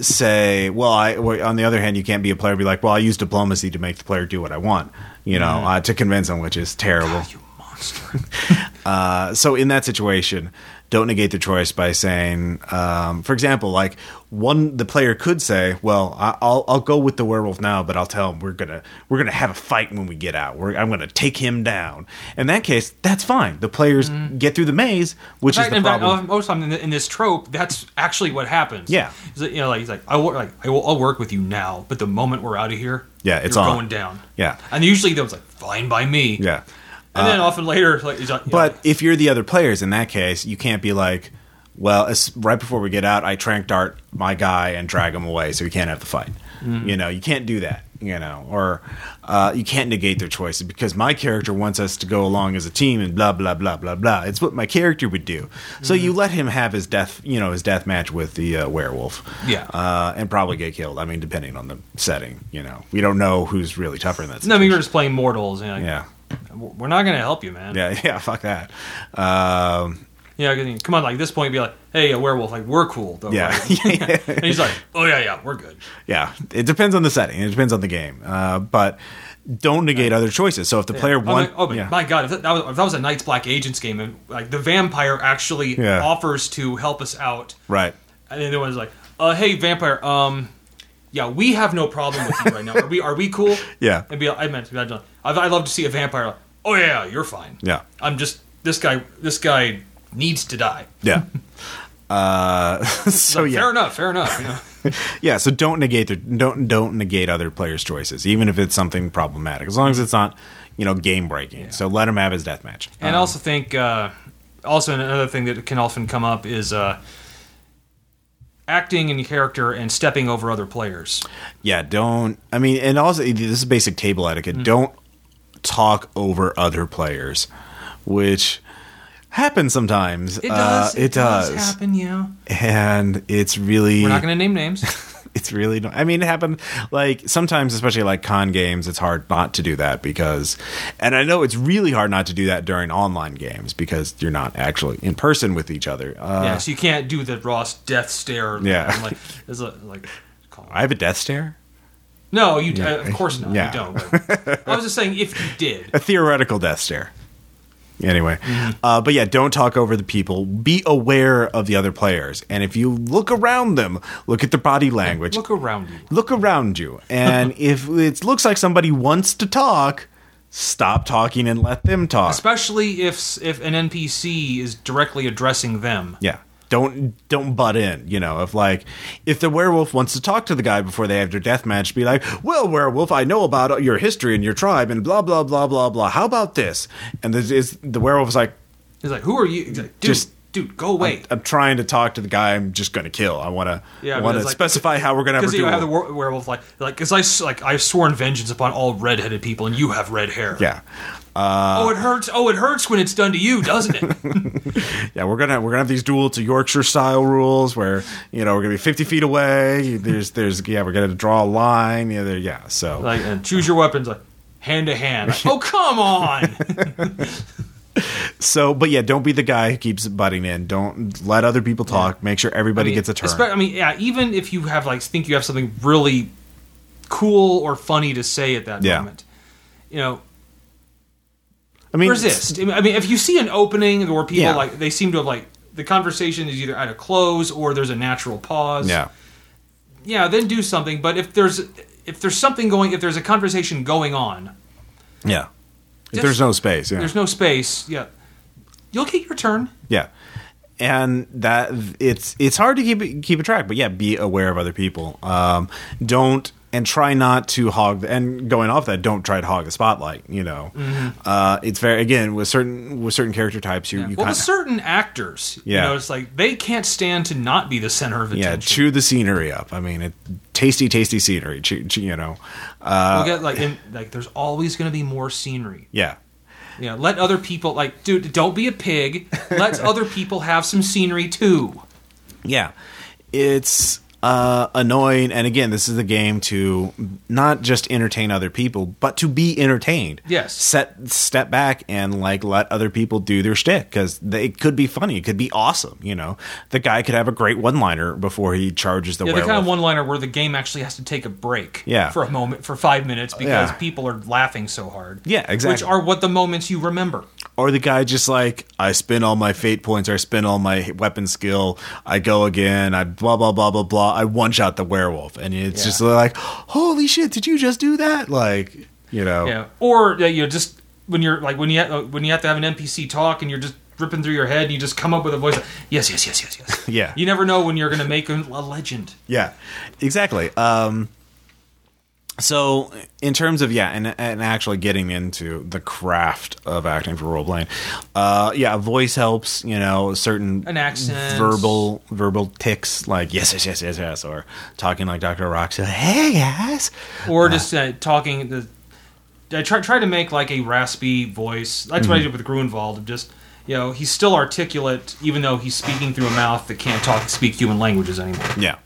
S2: say, well, I. On the other hand, you can't be a player. and Be like, well, I use diplomacy to make the player do what I want. You know, uh, to convince them, which is terrible.
S1: You monster.
S2: Uh, so in that situation, don't negate the choice by saying, um, for example, like one the player could say, "Well, I, I'll I'll go with the werewolf now, but I'll tell him we're gonna we're gonna have a fight when we get out. We're, I'm gonna take him down." In that case, that's fine. The players get through the maze, which
S1: In
S2: is the
S1: in
S2: problem.
S1: uh, most of the time in, in this trope, that's actually what happens.
S2: Yeah.
S1: He's like, you know, like he's like, I will, like, I will, I'll work with you now, but the moment we're out of here,
S2: Yeah, it's
S1: you're
S2: on.
S1: going down.
S2: Yeah.
S1: and usually those like, fine by me.
S2: yeah.
S1: and then often later, like, he's like,
S2: But
S1: know,
S2: if you're the other players in that case, you can't be like, well, as, right before we get out, I trank dart my guy and drag him away, so we can't have the fight. You know, you can't do that. You know, or uh, you can't negate their choices because my character wants us to go along as a team and blah blah blah blah blah. It's what my character would do. So you let him have his death, you know, his death match with the uh, werewolf.
S1: Yeah.
S2: uh, and probably get killed. I mean, depending on the setting. You know, we don't know who's really tougher in that.
S1: no, I mean,
S2: situation.
S1: we're just playing mortals. And like,
S2: yeah,
S1: we're not going to help you, man.
S2: yeah, yeah. Fuck that. Um,
S1: Yeah, I mean, come on, like this point, be like, hey, a werewolf, like we're cool, though.
S2: Yeah.
S1: right? and he's like, oh yeah, yeah, we're good.
S2: Yeah, it depends on the setting. It depends on the game. Uh, but don't negate other choices. So if the player
S1: I'm
S2: wants,
S1: like, oh, but
S2: yeah.
S1: my god, if that, that was, if that was a Night's Black Agents game, and like the vampire actually
S2: Yeah.
S1: offers to help us out,
S2: right,
S1: and then the one's like, uh, hey, vampire, um, yeah, we have no problem with you right now. Are we? Are we cool?
S2: Yeah.
S1: And be, I meant, I'd, I'd love to see a vampire. Like, oh yeah, you're fine.
S2: yeah,
S1: I'm just this guy. This guy needs to die.
S2: yeah. uh, so
S1: Like,
S2: yeah,
S1: Fair enough. Fair enough. You know?
S2: yeah. So don't negate their don't don't negate other players' choices, even if it's something problematic, as long as it's not you know game breaking. So let him have his death match.
S1: And I also think, uh, also another thing that can often come up is uh, acting in character and stepping over other players.
S2: Yeah, don't. I mean, and also this is basic table etiquette. Don't talk over other players, which happens sometimes.
S1: It
S2: Uh,
S1: does.
S2: it, does.
S1: happen. Yeah.
S2: and it's really
S1: We're not going to name names.
S2: it's really no- i mean it happened like sometimes especially like con games it's hard not to do that because and i know it's really hard not to do that during online games because you're not actually in person with each other uh,
S1: yeah. So you can't do the Ross death stare.
S2: Yeah.
S1: I'm like, it's a, like, call
S2: i have a death stare
S1: No, you d uh, of course not.
S2: Yeah.
S1: You don't. But I was just saying if you did.
S2: a theoretical death stare. Anyway,
S1: Mm-hmm.
S2: uh, but yeah, don't talk over the people. Be aware of the other players, and if you look around them, look at their body language.
S1: Look around you.
S2: look around you and if it looks like somebody wants to talk stop talking and let them talk
S1: Especially if if an NPC is directly addressing them.
S2: yeah don't don't butt in you know if like if the werewolf wants to talk to the guy before they have their death match be like well werewolf i know about your history and your tribe and blah blah blah blah blah how about this and this is the werewolf is like
S1: He's like, "Who are you?" He's like, dude,
S2: Just-
S1: dude, go away.
S2: i'm trying to talk to the guy i'm just going to kill i want to
S1: Yeah, but
S2: want to
S1: like-
S2: specify how we're going to have
S1: Because
S2: a
S1: you have the werewolf like like because I like I've sworn vengeance upon all redheaded people, and you have red hair.
S2: yeah
S1: oh, it hurts. Oh, it hurts when it's done to you, doesn't it?
S2: Yeah, we're gonna we're gonna have these duel to Yorkshire style rules where you know we're gonna be fifty feet away. There's there's yeah we're gonna draw a line. Yeah, there, yeah. So
S1: like, and choose your weapons like hand to hand. Like, oh, come on.
S2: so but yeah, don't be the guy who keeps butting in. Don't let other people talk. Make sure everybody
S1: I mean,
S2: gets a turn.
S1: I mean, yeah. Even if you have like think you have something really cool or funny to say at that
S2: Yeah.
S1: moment, you know,
S2: I mean,
S1: resist. I mean- if you see an opening where people
S2: Yeah.
S1: like they seem to have like the conversation is either at a close or there's a natural pause.
S2: Yeah,
S1: yeah, then do something. But if there's if there's something going, if there's a conversation going on,
S2: yeah. If
S1: Just-
S2: there's no space. Yeah,
S1: there's no space. Yeah, you'll get your turn.
S2: yeah. And that it's it's hard to keep it, keep a track, but yeah, be aware of other people. Um, don't and try not to hog. And going off that, don't try to hog the spotlight. You know, uh, it's very again with certain with certain character types, you
S1: Mm-hmm. Yeah.
S2: you
S1: well,
S2: kind
S1: with certain actors,
S2: Yeah.
S1: you know, it's like they can't stand to not be the center of attention yeah
S2: chew the scenery up. I mean, it tasty tasty scenery. Chew, chew, you know, uh,
S1: We'll get like in, like there's always going to be more scenery.
S2: yeah.
S1: Yeah, let other people like dude, don't be a pig. Let other people have some scenery too.
S2: Yeah, it's uh, annoying. And again, this is a game to not just entertain other people, but to be entertained.
S1: Yes.
S2: set step back and like let other people do their shtick because it could be funny. It could be awesome. You know, the guy could have a great one liner before he charges the
S1: Yeah, the
S2: werewolf.
S1: kind of one-liner where the game actually has to take a break.
S2: Yeah.
S1: for a moment, for five minutes, because
S2: Yeah.
S1: people are laughing so hard.
S2: Yeah, exactly.
S1: Which are what the moments you remember.
S2: Or the guy just like I spin all my fate points, or I spin all my weapon skill, I go again, I blah blah blah blah blah. I one shot the werewolf, and it's
S1: Yeah.
S2: just like, holy shit, did you just do that? Like, you know,
S1: Yeah, or you know, just when you're like when you ha- when you have to have an NPC talk and you're just ripping through your head and you just come up with a voice like, yes yes yes yes yes
S2: Yeah.
S1: you never know when you're going to make a, a legend
S2: Yeah, exactly. Um, so, in terms of yeah, and and actually getting into the craft of acting for role playing, uh, yeah, voice helps. You know, certain
S1: An accent.
S2: verbal verbal ticks like yes, yes, yes, yes, yes, or talking like Doctor Rockso, hey guys,
S1: or just uh, talking the I try try to make like a raspy voice that's
S2: Mm-hmm.
S1: what I did with Grunwald just you know he's still articulate even though he's speaking through a mouth that can't talk speak human languages anymore
S2: Yeah,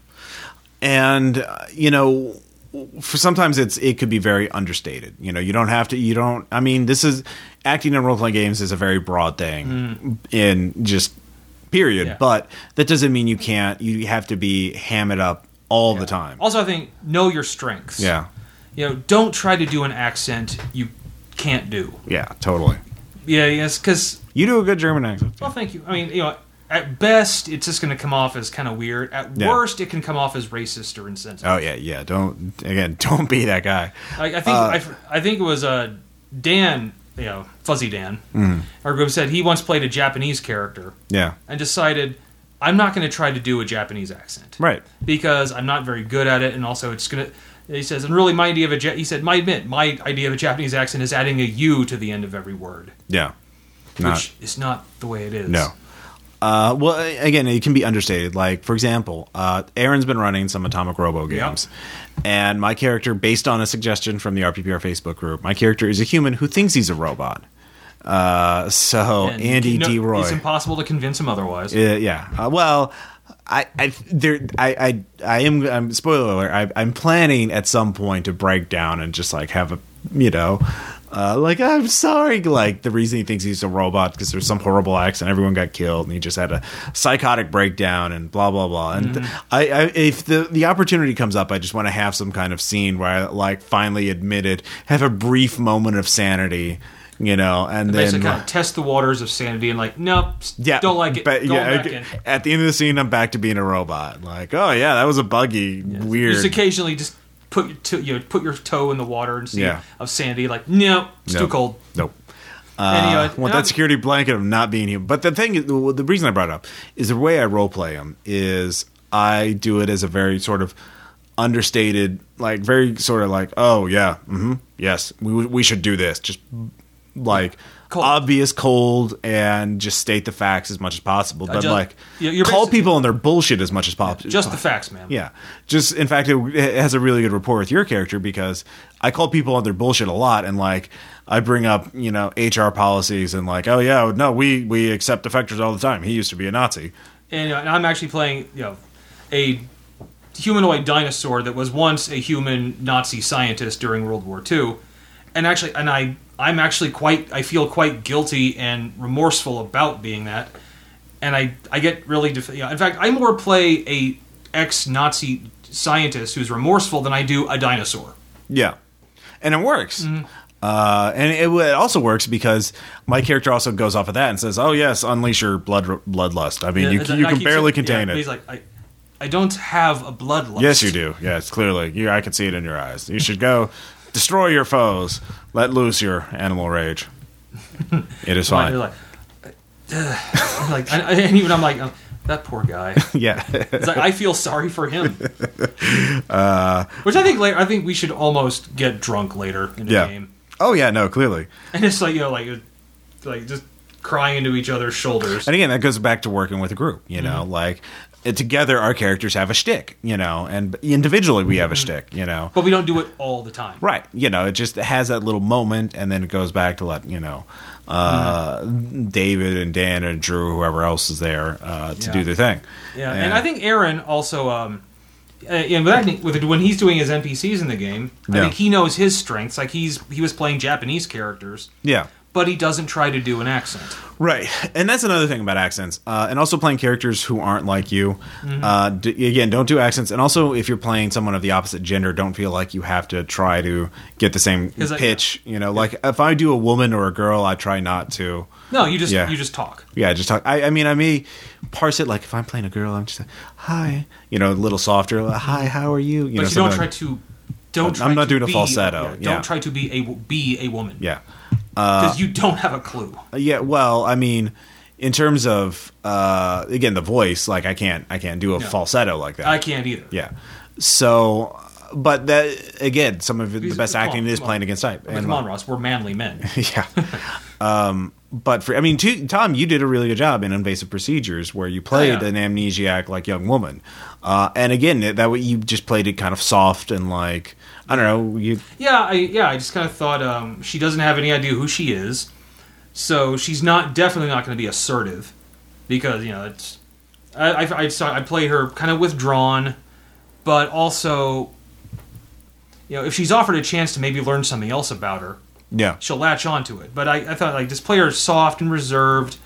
S2: and uh, you know, for sometimes it's it could be very understated. You know, you don't have to. You don't. I mean, this is acting in role playing games is a very broad thing in just period.
S1: Mm. Yeah.
S2: But that doesn't mean you can't. You have to be ham it up all the time.
S1: also I think know your strengths
S2: Yeah,
S1: you know don't try to do an accent you can't do
S2: yeah, totally.
S1: yeah yes because
S2: You do a good German accent.
S1: Well, thank you. I mean, you know, at best, it's just going to come off as kind of weird. At
S2: Yeah.
S1: worst, it can come off as racist or insensitive.
S2: Oh yeah, yeah. Don't again. Don't be that guy.
S1: Like, I think
S2: Uh,
S1: I, I think it was uh, Dan, you know, Fuzzy Dan,
S2: Mm-hmm.
S1: our group said he once played a Japanese character
S2: Yeah,
S1: and decided I'm not going to try to do a Japanese accent
S2: right.
S1: because I'm not very good at it, and also it's going to. He says, and really, my idea of a Ja- he said, my admit, my idea of a Japanese accent is adding a U to the end of every word,
S2: Yeah. Not
S1: which is not the way it is.
S2: No. Uh, well, again, it can be understated. Like, for example, uh, Aaron's been running some Atomic Robo games, and my character, based on a suggestion from the RPPR Facebook group, my character is a human who thinks he's a robot. Uh, so
S1: And
S2: Andy D. Roy,
S1: It's impossible to convince him otherwise.
S2: Uh, yeah. Uh, well, I, I, there, I, I, I am. I'm spoiler alert. I, I'm planning at some point to break down and just like have a, you know, Uh, like I'm sorry, like the reason he thinks he's a robot because there's some horrible accident, everyone got killed, and he just had a psychotic breakdown and blah blah blah. And I, I, if the the opportunity comes up, I just want to have some kind of scene where I like finally admitted, have a brief moment of sanity, you know, and then
S1: Basically, kind of test the waters of sanity and like, nope,
S2: yeah,
S1: don't like it.
S2: but- yeah,
S1: back
S2: okay.
S1: in.
S2: At the end of the scene, I'm back to being a robot. Like, oh yeah, that was a buggy, weird.
S1: Just occasionally, just put your to, you know, put your toe in the water and see
S2: Yeah.
S1: of sanity. Like, no, it's too cold.
S2: Nope.
S1: And, you know,
S2: Uh, want
S1: um,
S2: that security blanket of not being human. But the thing, is- the reason I brought it up is the way I role play him is I do it as a very sort of understated, like very sort of like, oh yeah, mm-hmm, yes, we we should do this. Just like
S1: Cold.
S2: obvious, cold, and just state the facts as much as possible. But
S1: just-
S2: like
S1: you're- you're
S2: call
S1: basi-
S2: people on their bullshit as much as possible.
S1: Just the facts, man.
S2: Yeah. Just in fact, it, it has a really good rapport with your character because I call people on their bullshit a lot, and like I bring up you know HR policies and like, oh yeah, no, we we accept defectors all the time. He used to be a Nazi.
S1: and, uh, and I'm actually playing you know a humanoid dinosaur that was once a human Nazi scientist during World War II, and actually, and I I'm actually quite I feel quite guilty and remorseful about being that, and I I get really def- you know, in fact I more play a ex Nazi scientist who's remorseful than I do a dinosaur.
S2: Yeah, and it works.
S1: Mm-hmm.
S2: Uh, and it, it also works because my character also goes off of that and says, "Oh yes, unleash your blood bloodlust." I mean, you,
S1: Yeah,
S2: you
S1: I
S2: can barely
S1: saying-
S2: contain
S1: yeah,
S2: it.
S1: He's like I. I don't have a bloodlust.
S2: Yes, you do. Yes, clearly. You, I can see it in your eyes. You should go destroy your foes. Let loose your animal rage. It is fine.
S1: like, I'm like, and, and even I'm like, oh, that poor guy.
S2: yeah.
S1: It's like I feel sorry for him.
S2: Uh,
S1: Which I think later, I think we should almost get drunk later in the
S2: Yeah.
S1: game,
S2: oh yeah, no, clearly.
S1: and it's like you know, like like just crying into each other's shoulders.
S2: And again, that goes back to working with a group. You know,
S1: Mm-hmm.
S2: like together our characters have a shtick. You know, and individually we have
S1: Mm-hmm.
S2: a shtick. You know,
S1: But we don't do it all the time.
S2: right? You know, it just has that little moment, and then it goes back to let you know. Uh,
S1: Mm-hmm.
S2: David and Dan and Drew, whoever else is there, uh, to
S1: Yeah.
S2: do their thing.
S1: Yeah, and I think Aaron also, um, uh, and with, with when he's doing his NPCs in the game, I
S2: Yeah.
S1: think he knows his strengths. Like he's he was playing Japanese characters,
S2: yeah,
S1: but he doesn't try to do an accent.
S2: Right, and that's another thing about accents, uh, and also playing characters who aren't like you.
S1: Mm-hmm.
S2: Uh, d- again, don't do accents, and also if you're playing someone of the opposite gender, don't feel like you have to try to get the same
S1: 'Cause I-
S2: pitch. you know, like if I do a woman or a girl, I try not to.
S1: No, you just
S2: Yeah.
S1: you just talk.
S2: Yeah, just talk. I, I mean, I may parse it like if I'm playing a girl, I'm just like, hi, you know, a little softer. like, Hi, how are you? You
S1: But
S2: know,
S1: you don't try to. Don't.
S2: I'm not doing a falsetto,
S1: yeah,
S2: yeah.
S1: Don't try to be a be a woman.
S2: Yeah.
S1: Because you don't have a clue.
S2: Yeah, well, I mean, in terms of uh, again the voice, like I can't I can't do a
S1: No.
S2: falsetto like that.
S1: I can't either.
S2: yeah. So, but that again, some of the best
S1: come on,
S2: acting is
S1: come on.
S2: playing against type.
S1: But come on, Ross. We're manly men.
S2: yeah. um, but for I mean, to, Tom, you did a really good job in invasive procedures where you played
S1: Oh, yeah.
S2: an amnesiac like young woman, uh, and again that way you just played it kind of soft and like I don't know you
S1: Yeah, I yeah, I just kind of thought um, she doesn't have any idea who she is, so she's not definitely not going to be assertive, because you know it's I I, I, saw, I played her kind of withdrawn, but also, you know, if she's offered a chance to maybe learn something else about her,
S2: yeah
S1: she'll latch onto it. But I, I thought like this player is soft and reserved,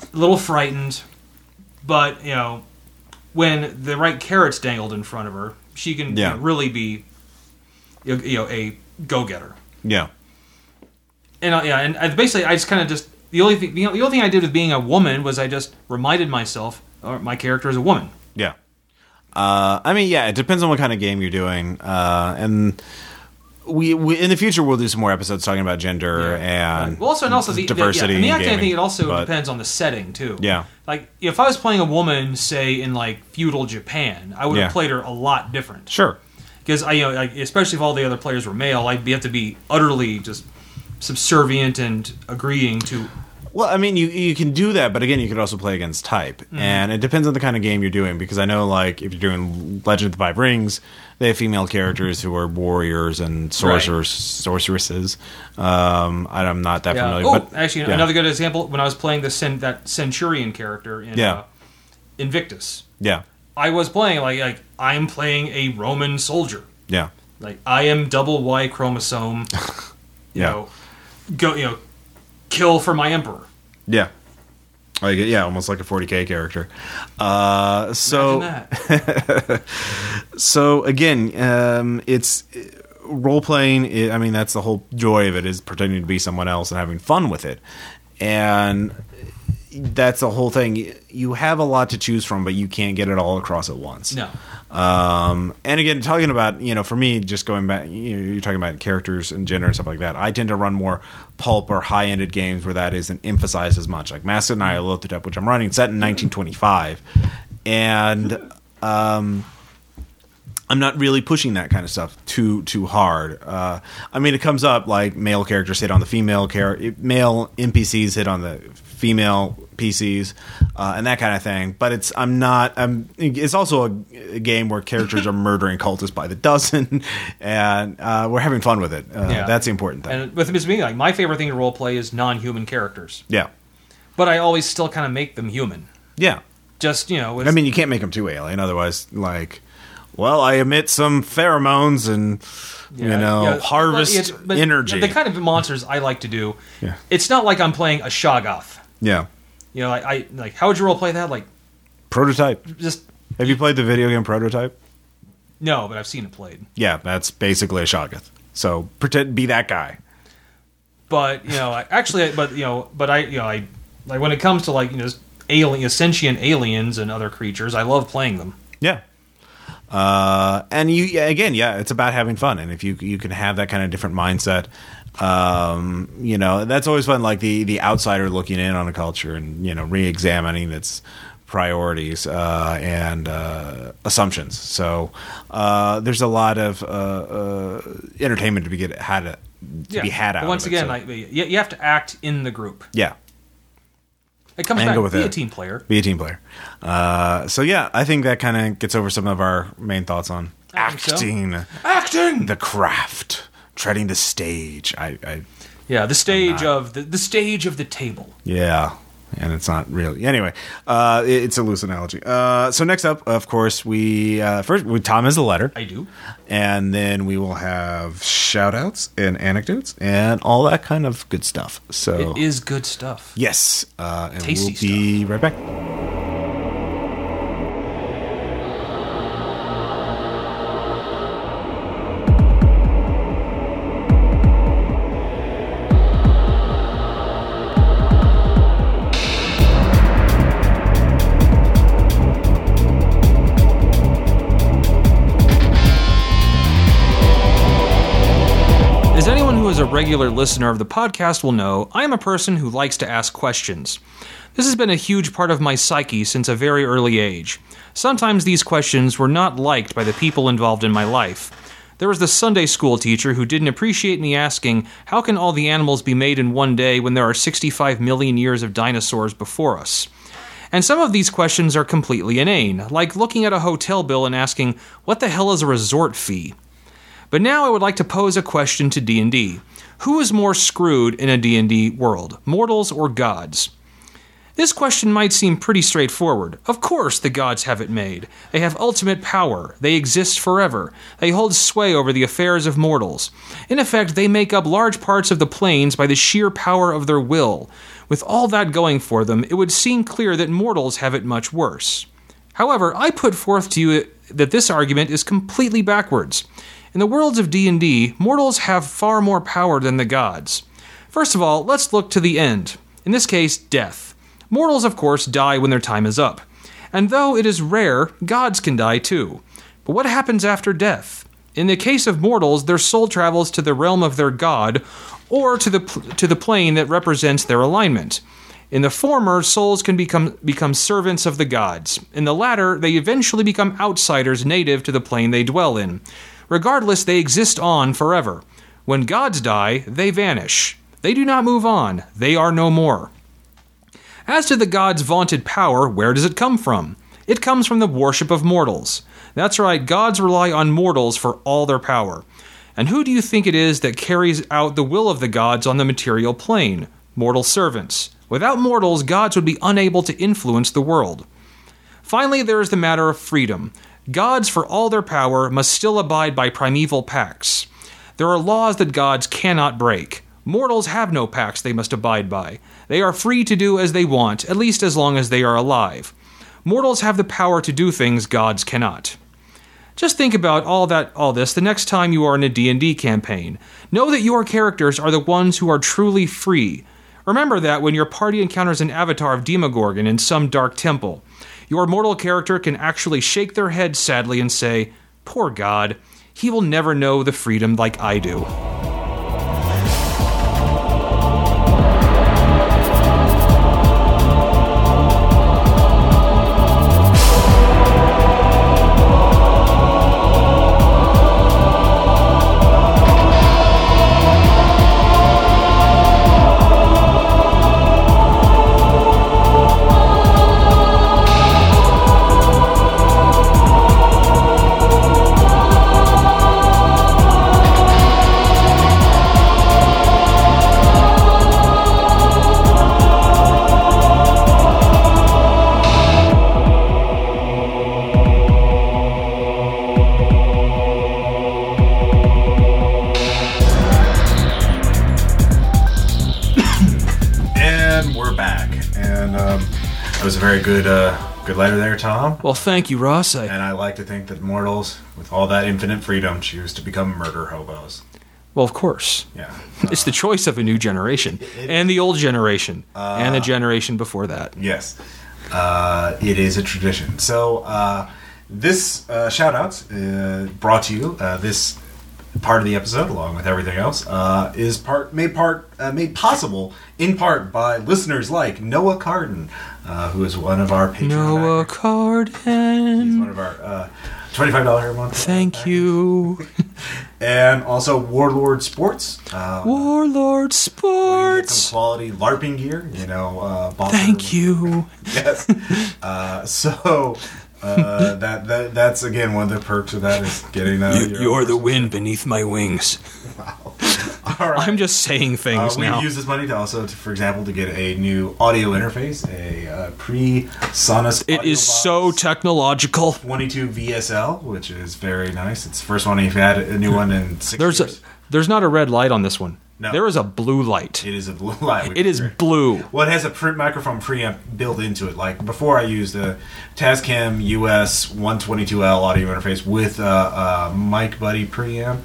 S1: a little frightened, but you know, when the right carrots dangled in front of her, she can you know, really be, you know, a go getter.
S2: yeah
S1: And uh, yeah, and I, basically I just kind of just the only thing the only thing I did with being a woman was I just reminded myself, or my character is a woman.
S2: yeah. Uh, I mean, yeah, it depends on what kind of game you're doing, uh, and. We, we in the future we'll do some more episodes talking about gender and
S1: Right. well, also and also the
S2: diversity.
S1: The, yeah, and the
S2: in
S1: acting, I think it also
S2: but-
S1: depends on the setting too.
S2: Yeah.
S1: Like if I was playing a woman, say in like feudal Japan, I would have
S2: Yeah.
S1: played her a lot different.
S2: Sure.
S1: Because I, you know, like, especially if all the other players were male, I'd be, have to be utterly just subservient and agreeing to.
S2: Well, I mean, you you can do that, but again, you could also play against type,
S1: Mm-hmm.
S2: and it depends on the kind of game you're doing. Because I know, like, if you're doing Legend of the Five Rings, they have female characters who are warriors and sorcerers, sorceresses. Um, I'm not that
S1: Yeah.
S2: familiar,
S1: Oh,
S2: but
S1: actually,
S2: yeah.
S1: another good example when I was playing the cen- that Centurion character in
S2: Yeah.
S1: uh, Invictus,
S2: yeah,
S1: I was playing like like I'm playing a Roman soldier.
S2: yeah,
S1: Like I am double Y chromosome. you
S2: Yeah.
S1: know, go you know, kill for my emperor.
S2: Yeah. Like yeah, almost like a 40k character. Uh, so
S1: that.
S2: so again, um, it's role playing. I mean, that's the whole joy of it is pretending to be someone else and having fun with it, and that's the whole thing. You have a lot to choose from, but you can't get it all across at once.
S1: No.
S2: Um, and again, talking about you know, for me, just going back, you know, you're talking about characters and gender and stuff like that. I tend to run more pulp or high-ended games where that isn't emphasized as much. Like Masks of Nyarlathotep, which I'm running, set in 1925, and um, I'm not really pushing that kind of stuff too too hard. Uh, I mean, it comes up like male characters hit on the female char- male NPCs hit on the female PCs uh, and that kind of thing. But it's I'm not I'm. It's also a, a game where characters are murdering cultists by the dozen, and uh, we're having fun with it. Uh,
S1: Yeah.
S2: That's the important thing.
S1: And with me, like my favorite thing to role play is non-human characters,
S2: yeah,
S1: but I always still kind of make them human.
S2: yeah.
S1: Just you know,
S2: I mean, you can't make them too alien, otherwise, like. Well, I emit some pheromones and you know harvest
S1: but- yeah, but
S2: energy.
S1: The kind of monsters I like to do,
S2: Yeah.
S1: it's not like I'm playing a Shoggoth.
S2: yeah,
S1: You know, like I like how would you role play that? Like
S2: prototype.
S1: just
S2: Have you played the video game Prototype?
S1: no, but I've seen it played.
S2: Yeah, that's basically a Shoggoth. So pretend be that guy.
S1: But you know, I, actually, but you know, but I you know I like when it comes to like you know alien sentient aliens and other creatures, I love playing them.
S2: Yeah. Uh, and you yeah, again, yeah, it's about having fun, and if you you can have that kind of different mindset, um, you know, that's always fun. Like the the outsider looking in on a culture and you know re-examining its priorities uh, and uh, assumptions. So uh, there's a lot of uh, uh, entertainment to be get had to be had out.
S1: But once
S2: of it,
S1: again,
S2: so-
S1: like you, you have to act in the group.
S2: yeah,
S1: It comes back
S2: go with
S1: be a team player.
S2: be a team player. Uh, so yeah, I think that kind of gets over some of our main thoughts on
S1: I think so.
S2: acting,
S1: Acting.
S2: the craft, treading the stage. I, I
S1: Yeah, the stage of the the stage of the table.
S2: yeah, and it's not really anyway. Uh, it- it's a loose analogy. Uh, so next up, of course, we uh, first we, Tom has the letter,
S1: I do.
S2: and then we will have shout outs and anecdotes and all that kind of good stuff. So
S1: It is good stuff.
S2: yes, uh, and
S1: Tasty
S2: we'll be right back.
S1: Regular listener of the podcast will know, I am a person who likes to ask questions. This has been a huge part of my psyche since a very early age. Sometimes these questions were not liked by the people involved in my life. There was the Sunday school teacher who didn't appreciate me asking, How can all the animals be made in one day when there are 65 million years of dinosaurs before us? And some of these questions are completely inane, like looking at a hotel bill and asking, What the hell is a resort fee? But now I would like to pose a question to D&D. Who is more screwed in a D&D world, mortals or gods? This question might seem pretty straightforward. Of course, the gods have it made. They have ultimate power. They exist forever. They hold sway over the affairs of mortals. In effect, they make up large parts of the planes by the sheer power of their will. With all that going for them, it would seem clear that mortals have it much worse. However, I put forth to you that this argument is completely backwards. In the worlds of D&D, mortals have far more power than the gods. First of all, let's look to the end. In this case, death. Mortals, of course, die when their time is up. And though it is rare, gods can die too. But what happens after death? In the case of mortals, their soul travels to the realm of their god or to the to the plane that represents their alignment. In the former, souls can become become servants of the gods. In the latter, they eventually become outsiders native to the plane they dwell in. Regardless, they exist on forever. When gods die, they vanish. They do not move on. They are no more. As to the gods' vaunted power, where does it come from? It comes from the worship of mortals. That's right, gods rely on mortals for all their power. And who do you think it is that carries out the will of the gods on the material plane? Mortal servants. Without mortals, gods would be unable to influence the world. Finally, there is the matter of freedom. Gods, for all their power, must still abide by primeval pacts. There are laws that gods cannot break. Mortals have no pacts they must abide by. They are free to do as they want, at least as long as they are alive. Mortals have the power to do things gods cannot. Just think about all that all this the next time you are in a D&D campaign. Know that your characters are the ones who are truly free. Remember that when your party encounters an avatar of Demogorgon in some dark temple. Your mortal character can actually shake their head sadly and say, "Poor god, he will never know the freedom like I do."
S2: Good, uh, good letter there, Tom.
S1: Well, thank you, Ross. I,
S2: And I like to think that mortals, with all that infinite freedom, choose to become murder hobos.
S1: well, of course.
S2: Yeah.
S1: It's the choice of a new generation and the old generation and the generation before that.
S2: Yes, uh, it is a tradition. So uh, this uh, shout outs uh, brought to you uh, this part of the episode, along with everything else, uh, is part made part uh, made possible in part by listeners like Noah Carden, uh, who is one of our Patreon
S1: Noah
S2: backers. He's
S1: Carden,
S2: one of our uh, twenty-five dollar a month.
S1: thank you.
S2: and also Warlord Sports. Uh,
S1: Warlord
S2: get some
S1: Sports,
S2: quality LARPing gear, you know. Uh,
S1: thank you.
S2: yes. Uh, so uh, that, that that's again one of the perks of that is getting uh,
S1: You,
S2: your
S1: you're the wind beneath my wings. Wow.
S2: All right.
S1: I'm just saying
S2: Uh,
S1: things
S2: we
S1: now.
S2: use this money to also, to, for example, to get a new audio interface, a uh, PreSonus.
S1: It is so technological.
S2: 22 VSL, which is very nice. It's the first one you've had a new one in six
S1: There's a there's not a red light on this one.
S2: No.
S1: There is a blue light.
S2: It is a blue light.
S1: It is blue.
S2: Well, it has a print microphone preamp built into it. Like before, I used a Tascam US 122L audio interface with a, a Mic Buddy preamp.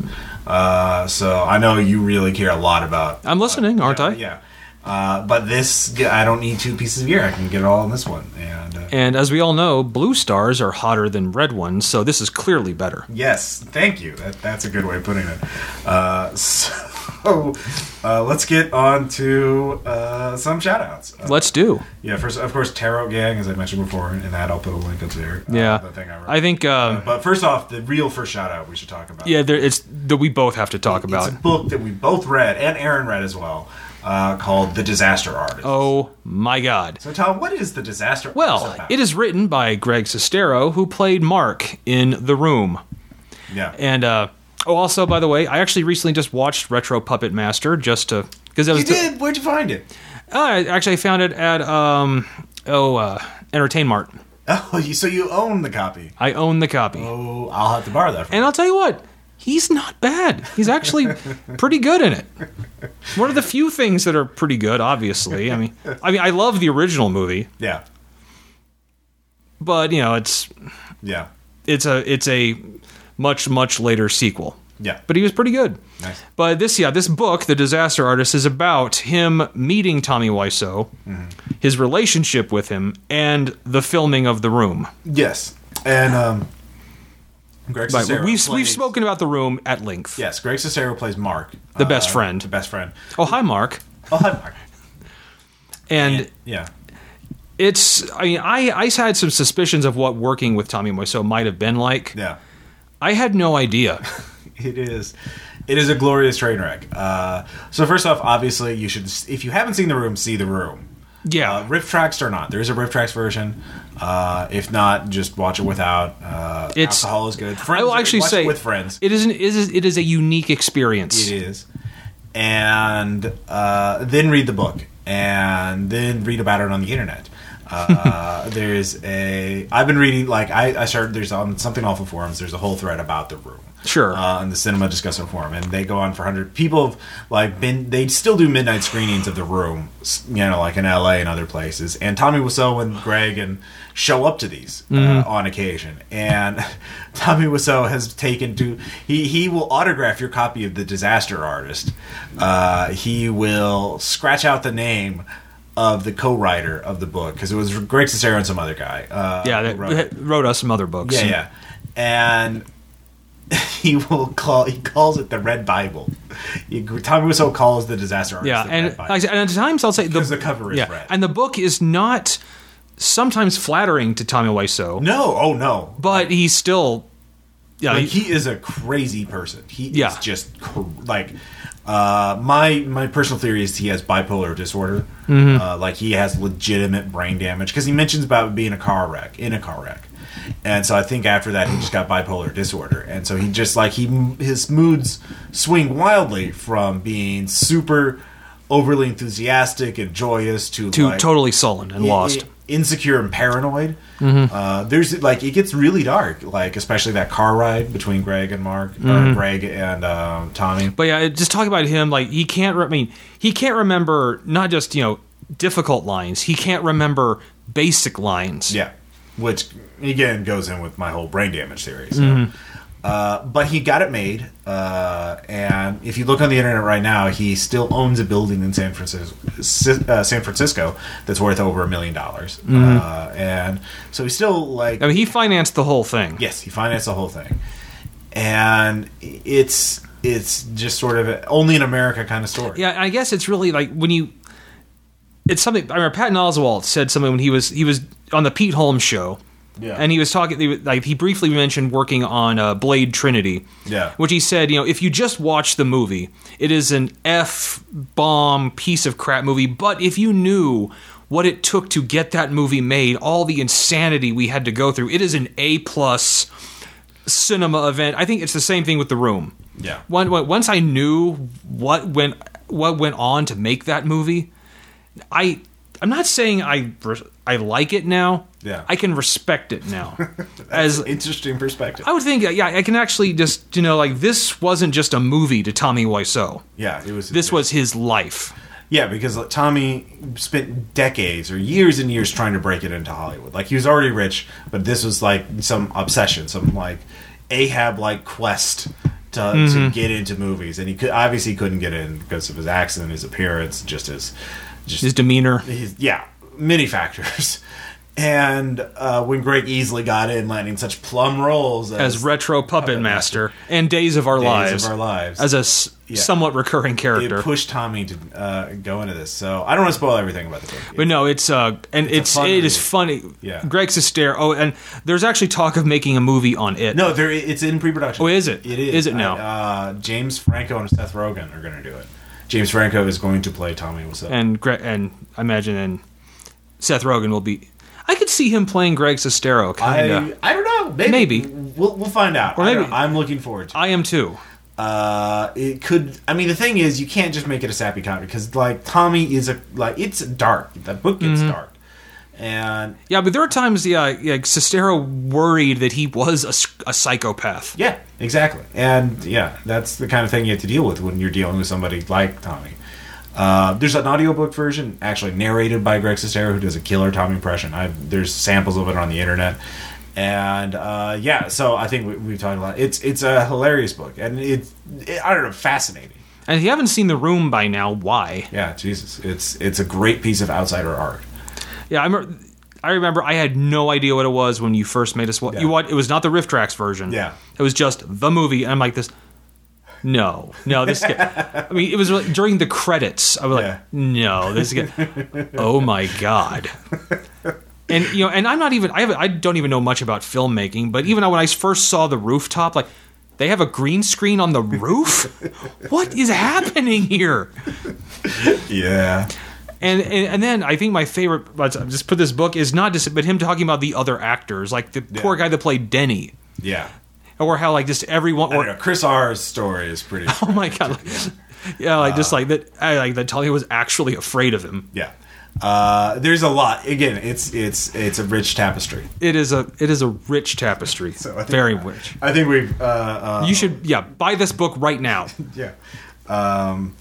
S2: Uh, so I know you really care a lot about.
S1: I'm listening, aren't
S2: yeah,
S1: I?
S2: Yeah. Uh, but this, I don't need two pieces of gear. I can get it all in this one. And uh,
S1: And as we all know, blue stars are hotter than red ones, so this is clearly better.
S2: yes, thank you. That, that's a good way of putting it. Uh, so uh, let's get on to uh, some shout outs. Uh,
S1: Let's do.
S2: Yeah, first, of course, Tarot Gang, as I mentioned before, and that I'll put a link up there. uh,
S1: Yeah.
S2: the thing I, wrote.
S1: I think uh,
S2: Uh, but first off, the real first shout out we should talk about.
S1: yeah, there, it's that we both have to talk about.
S2: It's a book that we both read and Aaron read as well, uh, called The Disaster Artist.
S1: Oh my god.
S2: So, Tom, what is The Disaster
S1: Well, it is written by Greg Sestero, who played Mark in The Room.
S2: Yeah.
S1: And uh, oh, also by the way, I actually recently just watched Retro Puppet Master just to because that was
S2: you did. Where'd you find it?
S1: Uh, I actually found it at um oh uh, Entertain Mart.
S2: Oh, so you own the copy.
S1: I own the copy,
S2: Oh, I'll have to borrow that from
S1: and I'll tell you what, he's not bad. He's actually pretty good in it. One of the few things that are pretty good, obviously. I mean, I mean, I love the original movie.
S2: Yeah.
S1: but you know, it's
S2: Yeah.
S1: it's a it's a much much later sequel.
S2: Yeah.
S1: But he was pretty good.
S2: Nice.
S1: But this, yeah, this book, The Disaster Artist, is about him meeting Tommy Wiseau,
S2: Mm-hmm.
S1: his relationship with him, and the filming of The Room.
S2: Yes. And um, Greg
S1: But
S2: Sestero
S1: we've, we've spoken about The Room at length.
S2: Yes, Greg Sestero plays Mark,
S1: The best
S2: uh,
S1: friend.
S2: The best friend.
S1: Oh, hi, Mark.
S2: Oh, hi, Mark.
S1: And
S2: Yeah.
S1: it's, I mean, I, I had some suspicions of what working with Tommy Wiseau might have been like.
S2: Yeah.
S1: I had no idea.
S2: It is. It is a glorious train wreck. Uh, so first off, obviously, you should if you haven't seen the room, see the room.
S1: Yeah.
S2: Uh, RiffTrax or not, there is a RiffTrax version. Uh, if not, just watch it without. Uh,
S1: It's-
S2: alcohol is good.
S1: I
S2: Friends,
S1: will actually say
S2: with friends.
S1: It is, an, it is it is a unique experience.
S2: It is. And uh, then read the book, and then read about it on the internet. Uh, there's a. I've been reading like I, I started. There's on something awful forums. There's a whole thread about the room.
S1: Sure.
S2: Uh, on the cinema discussion forum, and they go on for hundred people. Have, like been they still do midnight screenings of the room. You know, like in L.A. and other places. And Tommy Wiseau and Greg and show up to these uh, on occasion. And Tommy Wiseau has taken to he he will autograph your copy of the Disaster Artist. Uh, he will scratch out the name of the co-writer of the book because it was Greg Sestero and some other guy. Uh,
S1: Yeah, that
S2: wrote
S1: wrote us some other books.
S2: Yeah, yeah. And he will call he calls it the Red Bible. He, Tommy Wiseau calls the disaster artist
S1: Yeah, and,
S2: Red Bible.
S1: I and at times I'll say the,
S2: Because the cover is
S1: yeah,
S2: red.
S1: and the book is not sometimes flattering to Tommy Wiseau,
S2: no, oh no.
S1: but he's still yeah,
S2: like
S1: he-
S2: he is a crazy person. He
S1: Yeah.
S2: is just cr- like uh, my my personal theory is he has bipolar disorder.
S1: Mm-hmm.
S2: Uh, like he has legitimate brain damage because he mentions about being a car wreck in a car wreck, and so I think after that he just got bipolar disorder, and so he just like he his moods swing wildly from being super overly enthusiastic and joyous to
S1: to
S2: like,
S1: totally sullen and
S2: i-
S1: lost.
S2: i- insecure and paranoid.
S1: Mm-hmm.
S2: Uh, there's like it gets really dark, like especially that car ride between Greg and Mark, or Greg and uh, Tommy.
S1: Mm-hmm. But yeah, just talk about him like he can't. Re- I mean, he can't remember not just you know difficult lines. He can't remember basic lines.
S2: Yeah, which again goes in with my whole brain damage theory. So.
S1: Mm-hmm.
S2: Uh, but he got it made, uh, and if you look on the internet right now, he still owns a building in San Francisco, uh, San Francisco that's worth over a million dollars. Uh, and so he's still like
S1: Mm-hmm. I mean, he financed the whole thing.
S2: Yes, he financed the whole thing, and it's it's just sort of a, only in America kind of story.
S1: Yeah, I guess it's really like when you. It's something. I remember Patton Oswalt said something when he was he was on the Pete Holmes show,
S2: Yeah.
S1: and he was talking. he Like he briefly mentioned working on uh, Blade Trinity,
S2: Yeah.
S1: which he said, you know, if you just watch the movie, it is an f bomb piece of crap movie. But if you knew what it took to get that movie made, all the insanity we had to go through, it is an A plus cinema event. I think it's the same thing with The Room.
S2: Yeah.
S1: When, when- once I knew what went what went on to make that movie, I I'm not saying I I like it now.
S2: Yeah.
S1: I can respect it now. As
S2: Interesting perspective.
S1: I would think, yeah, I can actually just you know like this wasn't just a movie to Tommy Wiseau.
S2: yeah, it was.
S1: This was his life.
S2: yeah because like, Tommy spent decades or years and years trying to break it into Hollywood. Like he was already rich, but this was like some obsession, some like Ahab like quest. To,
S1: Mm-hmm.
S2: to get into movies, and he could obviously couldn't get in because of his accent, his appearance, just his, just
S1: His demeanor.
S2: He's, yeah, many factors. And uh, when Greg easily got in, landing such plum roles as,
S1: As retro puppet master and Days of Our
S2: Days
S1: Lives
S2: of Our Lives,
S1: as a s-
S2: Yeah.
S1: somewhat recurring
S2: it
S1: character.
S2: pushed Tommy to uh, go into this. So I don't want to spoil everything about the book.
S1: But no, it's uh, and it's, it is
S2: read.
S1: funny.
S2: Yeah.
S1: Greg Sestero. Oh, and there's actually talk of making a movie on it.
S2: no, there it's in pre-production.
S1: Oh, is it?
S2: It is.
S1: Is it now?
S2: Uh, James Franco and Seth Rogen are going to do it. James Franco is going to play Tommy Wiseau.
S1: and Gre- and I imagine then Seth Rogen will be. I could see him playing Greg Sestero. Kinda.
S2: I don't know. Maybe,
S1: Maybe.
S2: we'll we'll find out.
S1: Or maybe.
S2: I'm looking forward to. it.
S1: I am too.
S2: uh it could i mean the thing is you can't just make it a sappy comedy because like tommy is a like it's dark the book gets
S1: Mm-hmm.
S2: dark and
S1: Yeah, but there are times, yeah, yeah Sestero worried that he was a, a psychopath.
S2: yeah exactly and yeah that's the kind of thing you have to deal with when you're dealing with somebody like tommy uh, there's an audiobook version actually narrated by greg sestero who does a killer tommy impression i there's samples of it on the internet and uh, yeah so i think we, we've talked a lot it's it's a hilarious book and it's it, i don't know fascinating
S1: And if you haven't seen The Room by now, why?
S2: Yeah, Jesus, it's it's a great piece of outsider art.
S1: Yeah, I remember. I remember I had no idea what it was when you first made us. What
S2: Yeah.
S1: you what? It was not the RiffTrax version.
S2: Yeah.
S1: it was just the movie, and I'm like this. No, no, this. I mean, it was during the credits. I was like,
S2: Yeah.
S1: no, this oh my god. And you know, and I'm not even. I have. I don't even know much about filmmaking, but even when I first saw the rooftop, like. They have a green screen on the roof. what is happening here?
S2: Yeah,
S1: And, and and then I think my favorite, let's just put this book is not just, but him talking about the other actors, like the poor guy that played Denny,
S2: yeah.
S1: or how like just everyone,
S2: don't know. Chris R's story is pretty.
S1: oh my god, like, yeah, like just like that, I like that Talia was actually afraid of him.
S2: yeah. Uh, there's a lot. Again, it's it's it's a rich tapestry.
S1: It is a it is a rich tapestry.
S2: So I think-
S1: Very rich.
S2: I think we've. Uh, uh,
S1: You should yeah buy this book right now.
S2: yeah. Um,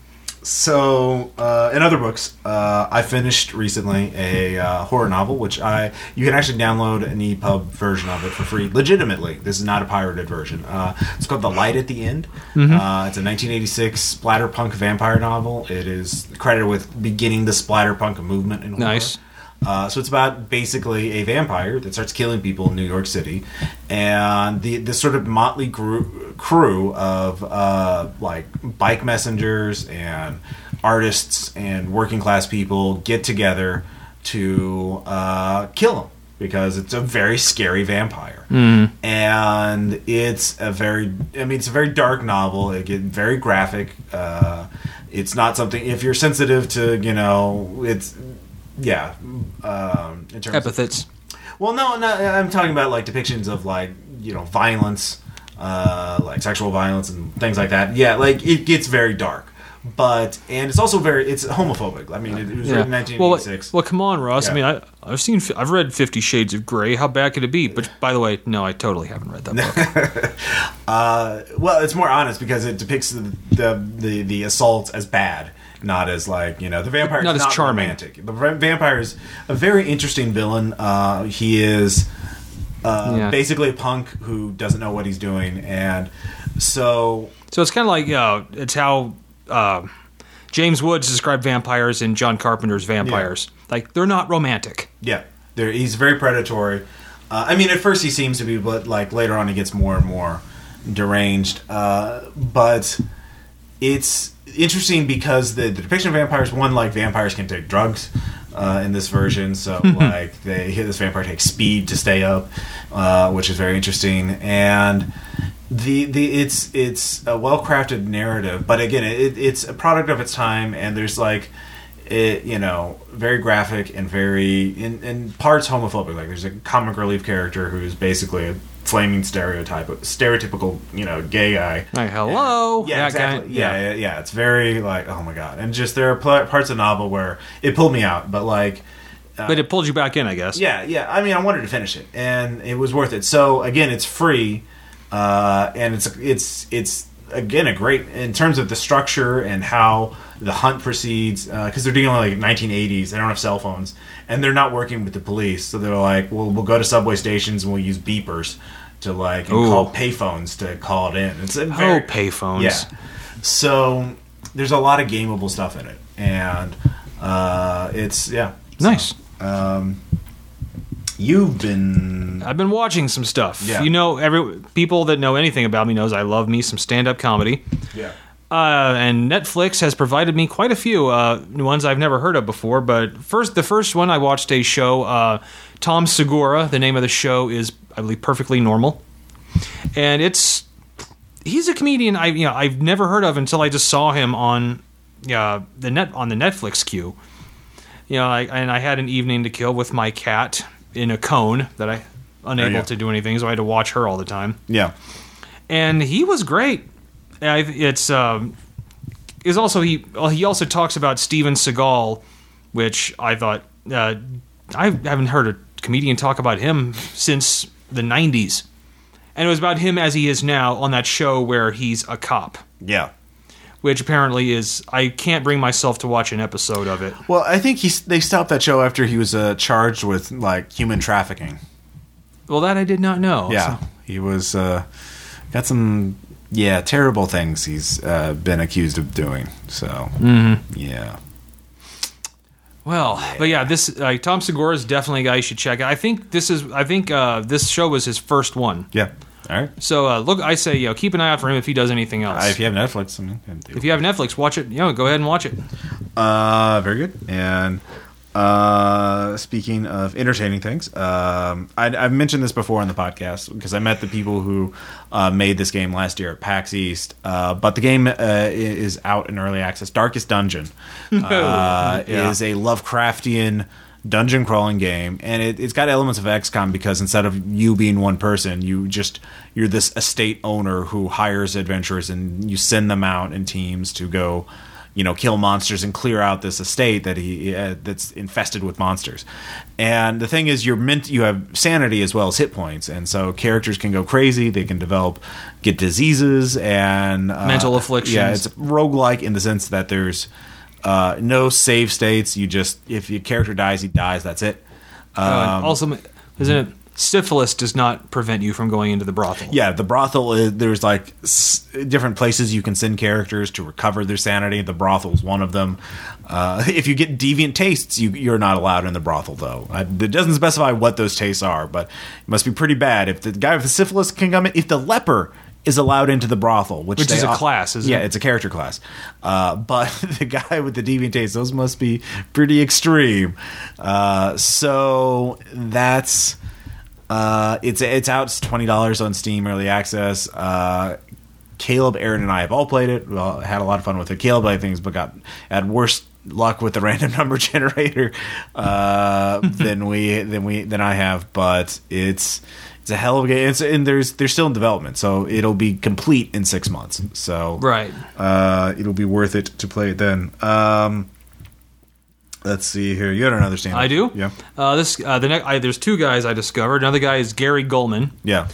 S2: so uh, in other books, uh, I finished recently a uh, horror novel, which I you can actually download an EPUB version of it for free, legitimately. This is not a pirated version. Uh, it's called The Light at the End. Uh, it's a 1986 splatterpunk vampire novel. It is credited with beginning the splatterpunk movement in horror.
S1: Nice.
S2: Uh, so it's about basically a vampire that starts killing people in New York City, and the this sort of motley crew, crew of uh, like bike messengers and artists and working class people get together to uh, kill him because it's a very scary vampire, and it's a very I mean it's a very dark novel. It get very graphic. Uh, it's not something if you're sensitive to you know it's yeah um in terms of,
S1: Epithets.
S2: well no no i'm talking about like depictions of like you know violence uh like sexual violence and things like that yeah like it gets very dark but and it's also very it's homophobic i mean it, it was written in
S1: Well,
S2: 1986
S1: well, come on, Ross. I mean, I, I've seen, I've read Fifty Shades of Grey. How bad could it be? But by the way, no, I totally haven't read that book.
S2: uh well it's more honest because it depicts the the the, the assaults as bad not as like you know the vampire
S1: Not
S2: is
S1: as
S2: not
S1: charming.
S2: romantic the vampire is a very interesting villain uh he is uh,
S1: Yeah.
S2: basically a punk who doesn't know what he's doing, and so
S1: so it's kind of like, uh, it's how uh, James Woods described vampires in John Carpenter's Vampires. Like they're not romantic.
S2: yeah, there he's very predatory. Uh, I mean, at first he seems to be, but like later on he gets more and more deranged. Uh, but it's interesting because the, the depiction of vampires, one like vampires can take drugs. Uh, in this version, so like they hit this vampire takes speed to stay up, uh, which is very interesting, and the the it's it's a well crafted narrative, but again, it, it's a product of its time, and there's like it you know very graphic and very in, in parts homophobic. Like there's a comic relief character who's basically a flaming stereotype, stereotypical you know gay guy.
S1: Like, hello,
S2: Yeah, exactly.
S1: guy.
S2: Yeah, yeah, yeah. It's very like oh my god, and just there are pl- parts of the novel where it pulled me out, but like
S1: But it pulled you back in, I guess.
S2: yeah, yeah. I mean, I wanted to finish it, and it was worth it. So again, it's free, uh, and it's it's it's again a great in terms of the structure and how the hunt proceeds because they're dealing with like 1980s. They don't have cell phones, and they're not working with the police. So they're like, well, we'll go to subway stations and we'll use beepers to like and
S1: Ooh.
S2: call payphones to call it in. It's a
S1: Oh, payphones.
S2: yeah. So there's a lot of gameable stuff in it, and uh, it's yeah.
S1: Nice.
S2: Um, you've been
S1: I've been watching some stuff.
S2: Yeah.
S1: You know, every people that know anything about me knows I love me some stand-up comedy.
S2: yeah
S1: Uh, and Netflix has provided me quite a few uh, ones I've never heard of before. But first, the first one I watched a show. Uh, Tom Segura. The name of the show is, I believe, Perfectly Normal, and it's he's a comedian I you know I've never heard of until I just saw him on uh, the net on the Netflix queue. You know, I, and I had an evening to kill with my cat in a cone that I unable
S2: yeah.
S1: to do anything, so I had to watch her all the time
S2: yeah
S1: and he was great. It's um, is also he well, he also talks about Steven Seagal, which I thought uh, I haven't heard a comedian talk about him since the '90s, and it was about him as he is now on that show where he's a cop,
S2: yeah.
S1: which apparently is I can't bring myself to watch an episode of it.
S2: Well, I think he's they stopped that show after he was uh, charged with like human trafficking.
S1: Well, that I did not know.
S2: Yeah,
S1: So-
S2: he was uh, got some yeah terrible things he's uh, been accused of doing. So yeah,
S1: Well, but yeah, this uh, Tom Segura is definitely a guy you should check. I think this is I think uh, this show was his first one.
S2: yeah. All right.
S1: So uh, look, I say, you know, keep an eye out for him if he does anything else.
S2: Uh, if you have Netflix, I mean,
S1: if you have Netflix, watch it. You know, go ahead and watch it.
S2: Uh, very good. And uh, speaking of entertaining things, um, I, I've mentioned this before on the podcast because I met the people who uh, made this game last year at PAX East. Uh, but the game uh, is out in early access. Darkest Dungeon uh,
S1: Yeah.
S2: is a Lovecraftian dungeon crawling game, and it, it's got elements of XCOM because instead of you being one person, you just you're this estate owner who hires adventurers and you send them out in teams to go you know kill monsters and clear out this estate that he uh, that's infested with monsters. And the thing is, you're meant you have sanity as well as hit points, and so characters can go crazy. They can develop get diseases and uh,
S1: Mental afflictions.
S2: Yeah, it's roguelike in the sense that there's uh, no save states. You just if your character dies, he dies. That's it.
S1: Uh, also, isn't it syphilis does not prevent you from going into the brothel?
S2: Yeah, the brothel is there's like s- different places you can send characters to recover their sanity. The brothel is one of them. Uh, if you get deviant tastes, you, you're not allowed in the brothel, though. Uh, it doesn't specify what those tastes are, but it must be pretty bad. If the guy with the syphilis can come in, if the leper is allowed into the brothel, which,
S1: Which is a class, isn't
S2: yeah,
S1: it?
S2: it's a character class. Uh, but the guy with the deviant tastes, those must be pretty extreme. Uh, so that's uh, it's it's out. It's twenty dollars on Steam early access. Uh, Caleb, Aaron, and I have all played it. Well, had a lot of fun with it. Caleb, I think, but got had worse luck with the random number generator uh, than we than we than I have. But it's it's a hell of a game. It's, and there's they're still in development, so it'll be complete in six months. So
S1: Right.
S2: uh, it'll be worth it to play it then. Um, let's see here. You don't understand.
S1: I do.
S2: Yeah.
S1: Uh, this uh, the next. I, there's two guys I discovered. Another guy is Gary Gulman.
S2: Yeah.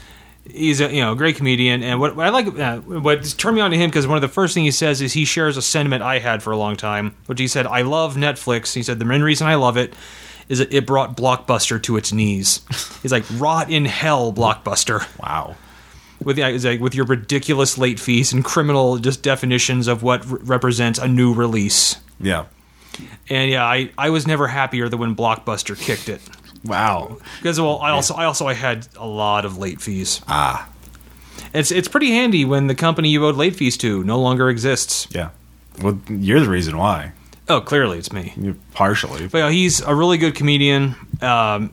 S1: He's a you know great comedian, and what, what I like uh, what turned me on to him because one of the first things he says is he shares a sentiment I had for a long time, which he said I love Netflix. He said the main reason I love it is that it brought Blockbuster to its knees. He's like rot in hell, Blockbuster.
S2: Wow.
S1: with like, with your ridiculous late fees and criminal just definitions of what re- represents a new release.
S2: Yeah.
S1: And yeah, I, I was never happier than when Blockbuster kicked it
S2: Wow.
S1: because well, I also I also I had a lot of late fees.
S2: Ah.
S1: It's it's pretty handy when the company you owed late fees to no longer exists.
S2: Yeah. Well, you're the reason why.
S1: Oh, clearly it's me.
S2: You're partially.
S1: But yeah, he's a really good comedian. Um,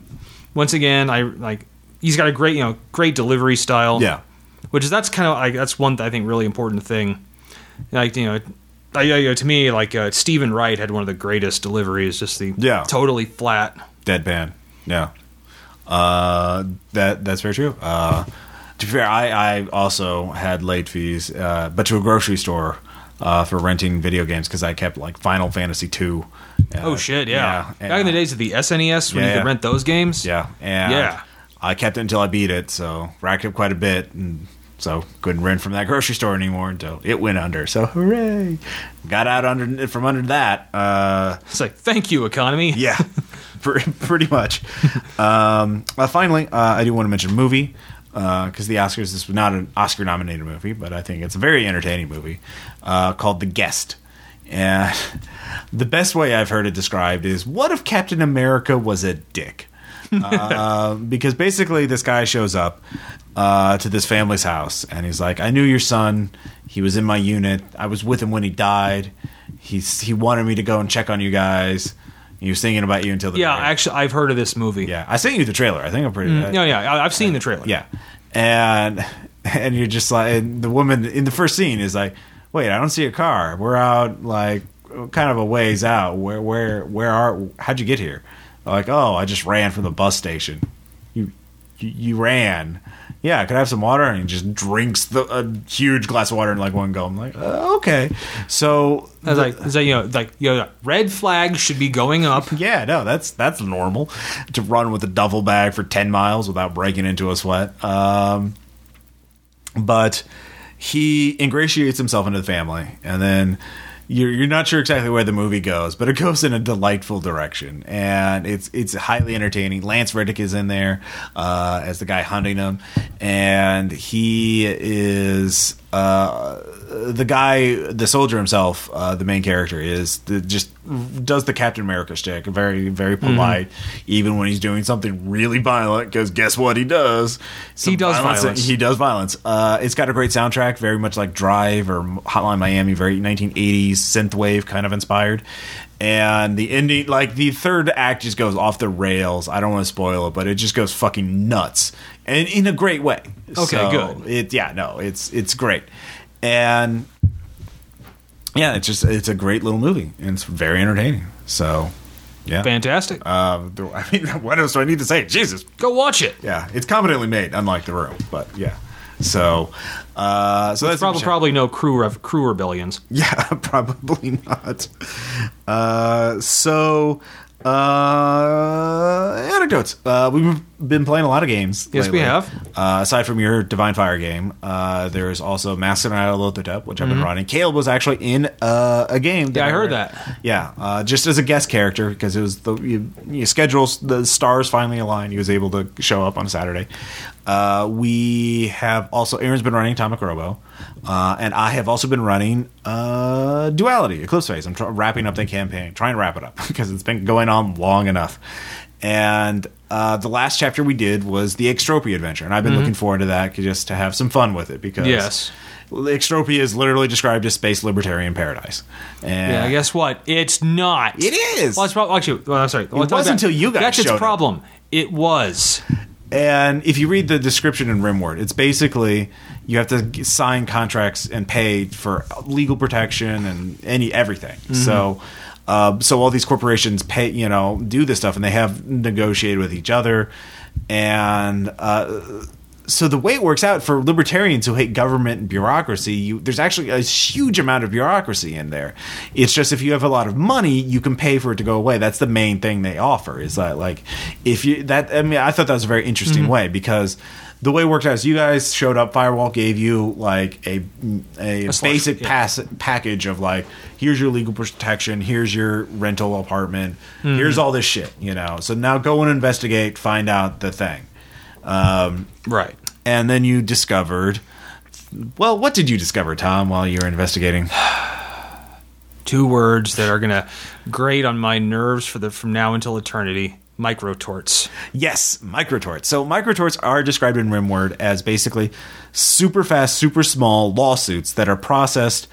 S1: once again, I like he's got a great you know great delivery style.
S2: Yeah.
S1: which is that's kind of like that's one I think really important thing. Like you know, I, I- to me like uh, Steven Wright had one of the greatest deliveries, just the
S2: Yeah.
S1: totally flat.
S2: Deadpan. Yeah. Uh, that that's very true. Uh, to be fair, I, I also had late fees, uh, but to a grocery store uh, for renting video games because I kept like Final Fantasy two.
S1: Oh shit, yeah.
S2: yeah,
S1: Back in the days of the SNES when
S2: Yeah,
S1: you could rent those games.
S2: Yeah, and
S1: Yeah.
S2: I kept it until I beat it, so racked up quite a bit, and so couldn't rent from that grocery store anymore until it went under. So hooray! Got out under from under that. Uh,
S1: It's like thank you economy.
S2: yeah, pre- pretty much. Um, uh, finally, uh, I do want to mention a movie because the Oscars. This was not an Oscar-nominated movie, but I think it's a very entertaining movie uh, called The Guest. And the best way I've heard it described is, "What if Captain America was a dick?" uh, because basically, this guy shows up uh, to this family's house, and he's like, "I knew your son. He was in my unit. I was with him when he died. He's he wanted me to go and check on you guys." He was thinking about you until the
S1: Yeah,
S2: very-
S1: actually, I've heard of this movie.
S2: yeah. I sent you the trailer. I think I'm pretty.
S1: No, yeah, I- I've seen the trailer.
S2: Yeah, and and you're just like and the woman in the first scene is like, wait, I don't see a car. We're out like kind of a ways out. Where where where are? How'd you get here? Like, oh, I just ran from the bus station. You you, you ran. Yeah, could I have some water? And he just drinks the a huge glass of water in like one go. I'm like, uh, okay. So
S1: I was like, is that, you know, like you know, red flags should be going up.
S2: yeah, no, that's that's normal to run with a duffel bag for ten miles without breaking into a sweat. Um, but he ingratiates himself into the family, and then you're you're not sure exactly where the movie goes, but it goes in a delightful direction, and it's it's highly entertaining. Lance Reddick is in there uh, as the guy hunting him, and he is. Uh, the guy, the soldier himself, uh, the main character, is the, just does the Captain America shtick. Very, very polite, even when he's doing something really violent. Because guess what he does? Some
S1: He does violence.
S2: He does violence. Uh, it's got a great soundtrack, very much like Drive or Hotline Miami, very 1980s synthwave kind of inspired. And the ending, like the third act, just goes off the rails. I don't want to spoil it, but it just goes fucking nuts, and in a great way.
S1: Okay,
S2: So,
S1: good.
S2: It yeah, no, it's it's great, and yeah, it's just it's a great little movie, and it's very entertaining. So yeah,
S1: Fantastic.
S2: uh, I mean, what else do I need to say? Jesus,
S1: Go watch it.
S2: yeah, it's competently made, unlike The Room, but yeah. So, uh, so that's
S1: Probably, probably no crew rev- crew rebellions.
S2: Yeah, probably not. Uh, so, uh, anecdotes. Uh, we've been playing a lot of games.
S1: Yes, we have.
S2: Uh, aside from your Divine Fire game, uh, there's also Masks of Nyarlathotep, which I've been running. Caleb was actually in uh, a game.
S1: Mm-hmm. Yeah, I heard that.
S2: Yeah, uh, just as a guest character because it was the you, you schedules the stars finally aligned. He was able to show up on Saturday. Uh, we have also Aaron's been running Atomic Robo, uh, and I have also been running uh, Duality Eclipse Phase. I'm tr- wrapping up the campaign, trying to wrap it up because it's been going on long enough. And uh, the last chapter we did was the Extropia adventure, and I've been looking forward to that just to have some fun with it because
S1: Mm-hmm. Yes.
S2: Extropia is literally described as space libertarian paradise. And
S1: Yeah, guess what? It's not.
S2: it is.
S1: Well, it's prob- actually, well, I'm sorry. Well,
S2: was until you guys
S1: That's its
S2: it.
S1: problem. It was.
S2: And if you read the description in Rimward, it's basically you have to sign contracts and pay for legal protection and any everything. So, uh, so all these corporations pay, you know, do this stuff, and they have negotiated with each other, and uh, so the way it works out for libertarians who hate government and bureaucracy, you, there's actually a huge amount of bureaucracy in there. It's just if you have a lot of money, you can pay for it to go away. That's the main thing they offer. Is that like if you that I mean I thought that was a very interesting way because the way it worked out is you guys showed up. Firewall gave you like a a,
S1: A slush,
S2: basic
S1: yeah.
S2: pass package of like here's your legal protection, here's your rental apartment, here's all this shit. You know, so now go and investigate, find out the thing. Um,
S1: Right.
S2: And then you discovered. Well, what did you discover, Tom, while you were investigating?
S1: Two words that are going to grate on my nerves for the from now until eternity. Microtorts.
S2: Yes, microtorts. So microtorts are described in Rimward as basically super fast, super small lawsuits that are processed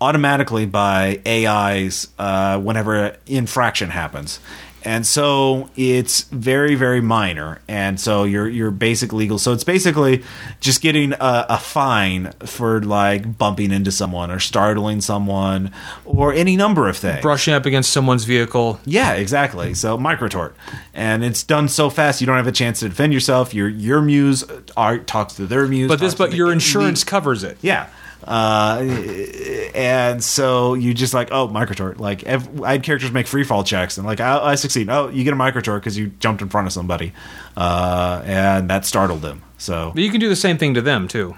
S2: automatically by AIs uh, whenever infraction happens. And so it's very, very minor. And so your your basic legal. So it's basically just getting a, a fine for like bumping into someone or startling someone or any number of things.
S1: Brushing up against someone's vehicle.
S2: Yeah, exactly. So microtort, and it's done so fast you don't have a chance to defend yourself. Your your muse uh, are, talks to their muse,
S1: But this, but your insurance covers it.
S2: yeah. Uh, and so you just like oh microtort. Like ev- I had characters make free fall checks and like I, I succeed. Oh you get a microtort because you jumped in front of somebody. Uh, and that startled them. So
S1: But you can do the same thing to them too.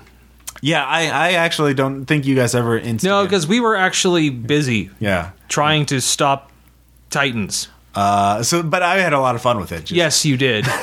S2: yeah I, I actually don't think you guys ever
S1: No, because we were actually busy
S2: yeah.
S1: trying to stop Titans.
S2: uh, so but I had a lot of fun with it. Just,
S1: Yes, you did.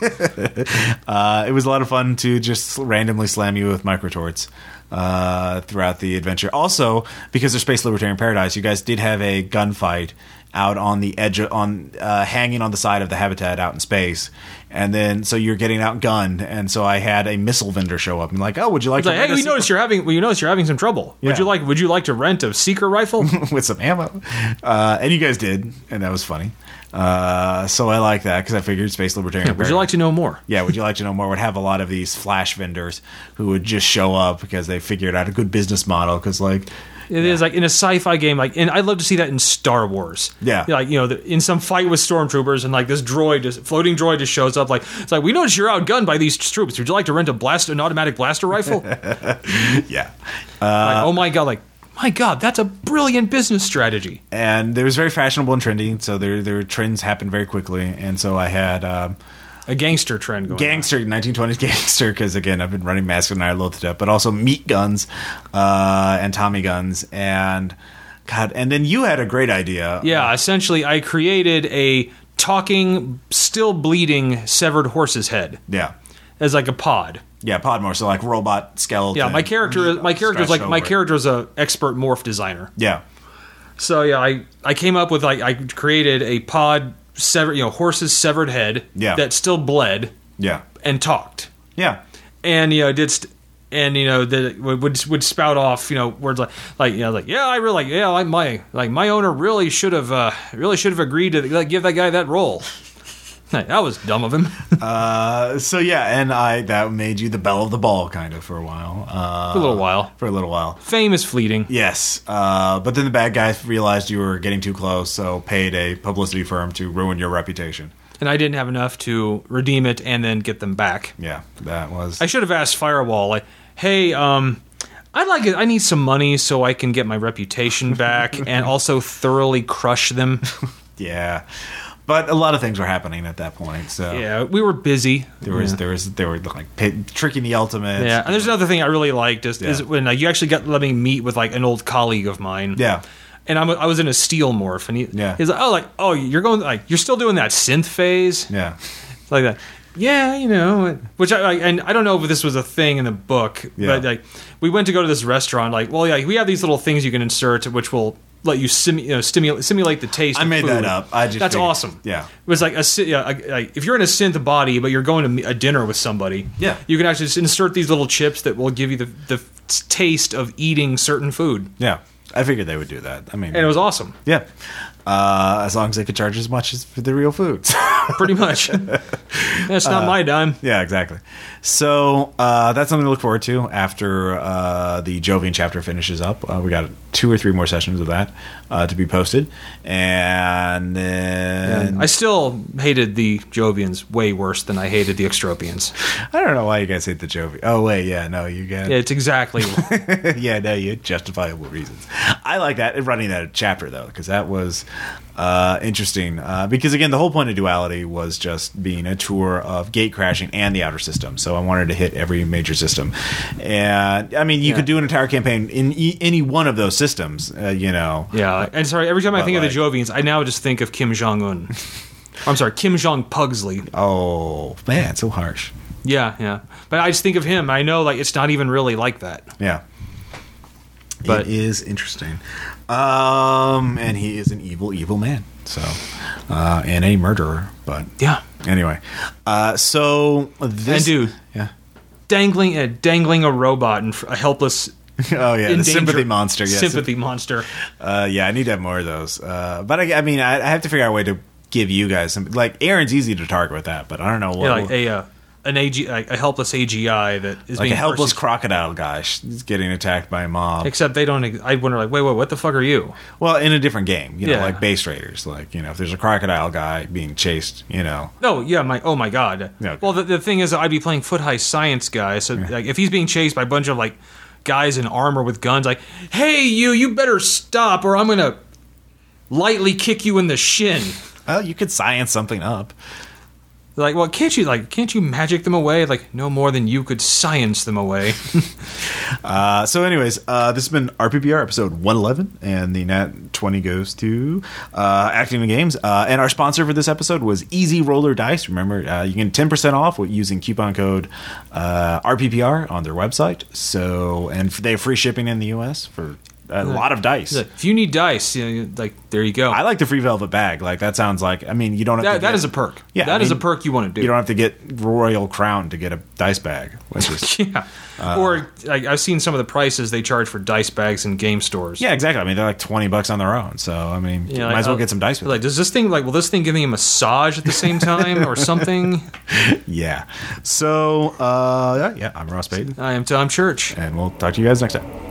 S2: Uh, it was a lot of fun to just randomly slam you with microtorts uh, throughout the adventure. Also, because they're Space Libertarian Paradise, you guys did have a gunfight out on the edge, of, on uh, hanging on the side of the habitat out in space, and then so you're getting outgunned, and so I had a missile vendor show up and like, oh, would you like
S1: It's
S2: to
S1: like, hey, we noticed you're having. We noticed you're having some trouble. Would you like? Would you like to rent a seeker rifle?
S2: with some ammo, uh, and you guys did, and that was funny. Uh, so I like that because I figured Space Libertarian.
S1: would you like to know more?
S2: Yeah, would you like to know more? Would have a lot of these flash vendors who would just show up because they figured out a good business model. Because like,
S1: It is like in a sci-fi game, like, and I'd love to see that in Star Wars.
S2: Yeah.
S1: like you know, the, in some fight with stormtroopers, and like this droid, just floating droid, just shows up. Like it's like we notice you're outgunned by these troops. Would you like to rent a blast, an automatic blaster rifle? like,
S2: yeah,
S1: oh my god, like my god, that's a brilliant business strategy.
S2: and it was very fashionable and trendy. So their their trends happened very quickly, and so I had um,
S1: A gangster trend going. on.
S2: gangster 1920s gangster because again I've been running Masks of Nyarlathotep, but also meat guns uh, and Tommy guns and God, and then you had a great idea.
S1: Yeah, essentially, I created a talking, still bleeding, severed horse's head
S2: yeah,
S1: as like a pod.
S2: Yeah. Podmore, so like robot skeleton.
S1: Yeah, my character, my character's
S2: stretched
S1: like my
S2: character
S1: is a expert morph designer.
S2: Yeah,
S1: So yeah, I I came up with like I created a pod severed, you know, horse's severed head
S2: Yeah.
S1: that still bled
S2: yeah,
S1: and talked,
S2: yeah.
S1: and you know did. St- and you know that would, would would spout off you know words like like you know like yeah I really like yeah like my like my owner really should have uh, really should have agreed to like, give that guy that role. Hey, that was dumb of him.
S2: Uh, so yeah, and I that made you the belle of the ball kind of for a while. Uh,
S1: For a little while.
S2: For a little while.
S1: Fame is fleeting.
S2: Yes, uh, but then the bad guys realized you were getting too close, so paid a publicity firm to ruin your reputation.
S1: and I didn't have enough to redeem it and then get them back.
S2: Yeah, that was.
S1: I should have asked Firewall, like, hey, um, I'd like it. I need some money so I can get my reputation back and also thoroughly crush them.
S2: Yeah, but a lot of things were happening at that point. So
S1: Yeah, we were busy.
S2: there was
S1: yeah.
S2: there was there were like pit, tricking the ultimate.
S1: Yeah, and there's another thing I really liked is, is when uh, you actually got let me meet with like an old colleague of mine.
S2: Yeah.
S1: and I'm, I was in a steel morph, and he,
S2: Yeah.
S1: he's like, oh, like, oh, you're going like you're still doing that synth phase,
S2: yeah,
S1: like that. Yeah, you know, which I, I and I don't know if this was a thing in the book,
S2: Yeah.
S1: but like we went to go to this restaurant. Like, well, yeah, we have these little things you can insert, which will let you, simu- you know, stimulate simulate the taste.
S2: I made that up. I just
S1: that's
S2: figured-
S1: awesome.
S2: yeah.
S1: it was like a yeah, like if you're in a synth body, but you're going to a dinner with somebody.
S2: Yeah.
S1: you can actually just insert these little chips that will give you the the taste of eating certain food,
S2: yeah. I figured they would do that. I mean,
S1: and it was awesome.
S2: yeah. Uh, as long as they could charge as much as for the real foods.
S1: Pretty much. That's not my dime.
S2: Yeah, exactly. So uh, that's something to look forward to after uh, the Jovian chapter finishes up. Uh, we got two or three more sessions of that uh, to be posted, and then
S1: I still hated the Jovians way worse than I hated the Extropians.
S2: I don't know why you guys hate the Jovian. Oh wait, yeah, no, you get
S1: It's exactly
S2: yeah, no, you had justifiable reasons. I like that running that chapter though, because that was uh, interesting. Uh, because again, the whole point of duality was just being a tour of gate crashing and the outer system. So I wanted to hit every major system, and I mean, you
S1: Yeah.
S2: could do an entire campaign in e- any one of those systems. Uh, you know,
S1: yeah. And sorry, every time I
S2: But
S1: think of the Jovians, I now just think of Kim Jong Un. I'm sorry, Kim Jong Pugsley.
S2: Oh man, so harsh.
S1: Yeah, yeah. But I just think of him. I know like it's not even really like that.
S2: Yeah.
S1: But-
S2: it is interesting. Um, and he is an evil, evil man. So, uh, and a murderer. But
S1: Yeah.
S2: anyway, uh, so this
S1: And dude,
S2: yeah.
S1: dangling uh, dangling a robot and a helpless
S2: Oh yeah, the sympathy monster. Yes.
S1: Sympathy monster.
S2: Uh, yeah, I need to have more of those. Uh, but I, I mean, I, I have to figure out a way to give you guys some. Like Aaron's easy to target with that, but I don't know what.
S1: Yeah, like a uh, an AG, a helpless AGI that is
S2: like
S1: being
S2: a helpless
S1: perse-
S2: crocodile guy is getting attacked by a mob.
S1: Except they don't. I wonder, like, wait, wait, what the fuck are you?
S2: well, in a different game, you know,
S1: Yeah.
S2: like base raiders. Like you know, if there's a crocodile guy being chased, you know,
S1: No, yeah, my oh my god.
S2: Yeah.
S1: Well, the, the thing is, I'd be playing foot high science guy. So like, if he's being chased by a bunch of like guys in armor with guns, like, hey, you, you better stop, or I'm gonna lightly kick you in the shin.
S2: well, you could science something up.
S1: Like, well, can't you like, can't you magic them away? Like, no more than you could science them away.
S2: Uh, so, anyways, uh, this has been RPPR episode 111, and the Nat 20 goes to uh, Acting in Games. Uh, and our sponsor for this episode was Easy Roller Dice. Remember, uh, you can 10% off with using coupon code uh, RPPR on their website. So, and they have free shipping in the US for a lot of dice.
S1: Like, if you need dice, you know, like there you go.
S2: I like the free velvet bag. Like that sounds like. I mean, you don't have to.
S1: that, that
S2: get-
S1: is a perk.
S2: Yeah,
S1: that
S2: I
S1: is a perk you want to do.
S2: You don't have to get Royal Crown to get a dice bag, which is
S1: yeah.
S2: Uh,
S1: or like, I've seen some of the prices they charge for dice bags in game stores.
S2: yeah, exactly. I mean, they're like twenty bucks on their own. So I mean,
S1: Yeah,
S2: might
S1: like,
S2: as well
S1: uh,
S2: get some dice
S1: Like, does this thing like will this thing give me a massage at the same time or something?
S2: Yeah. So uh, yeah, yeah, I'm Ross Payton,
S1: I am Tom Church.
S2: and we'll talk to you guys next time.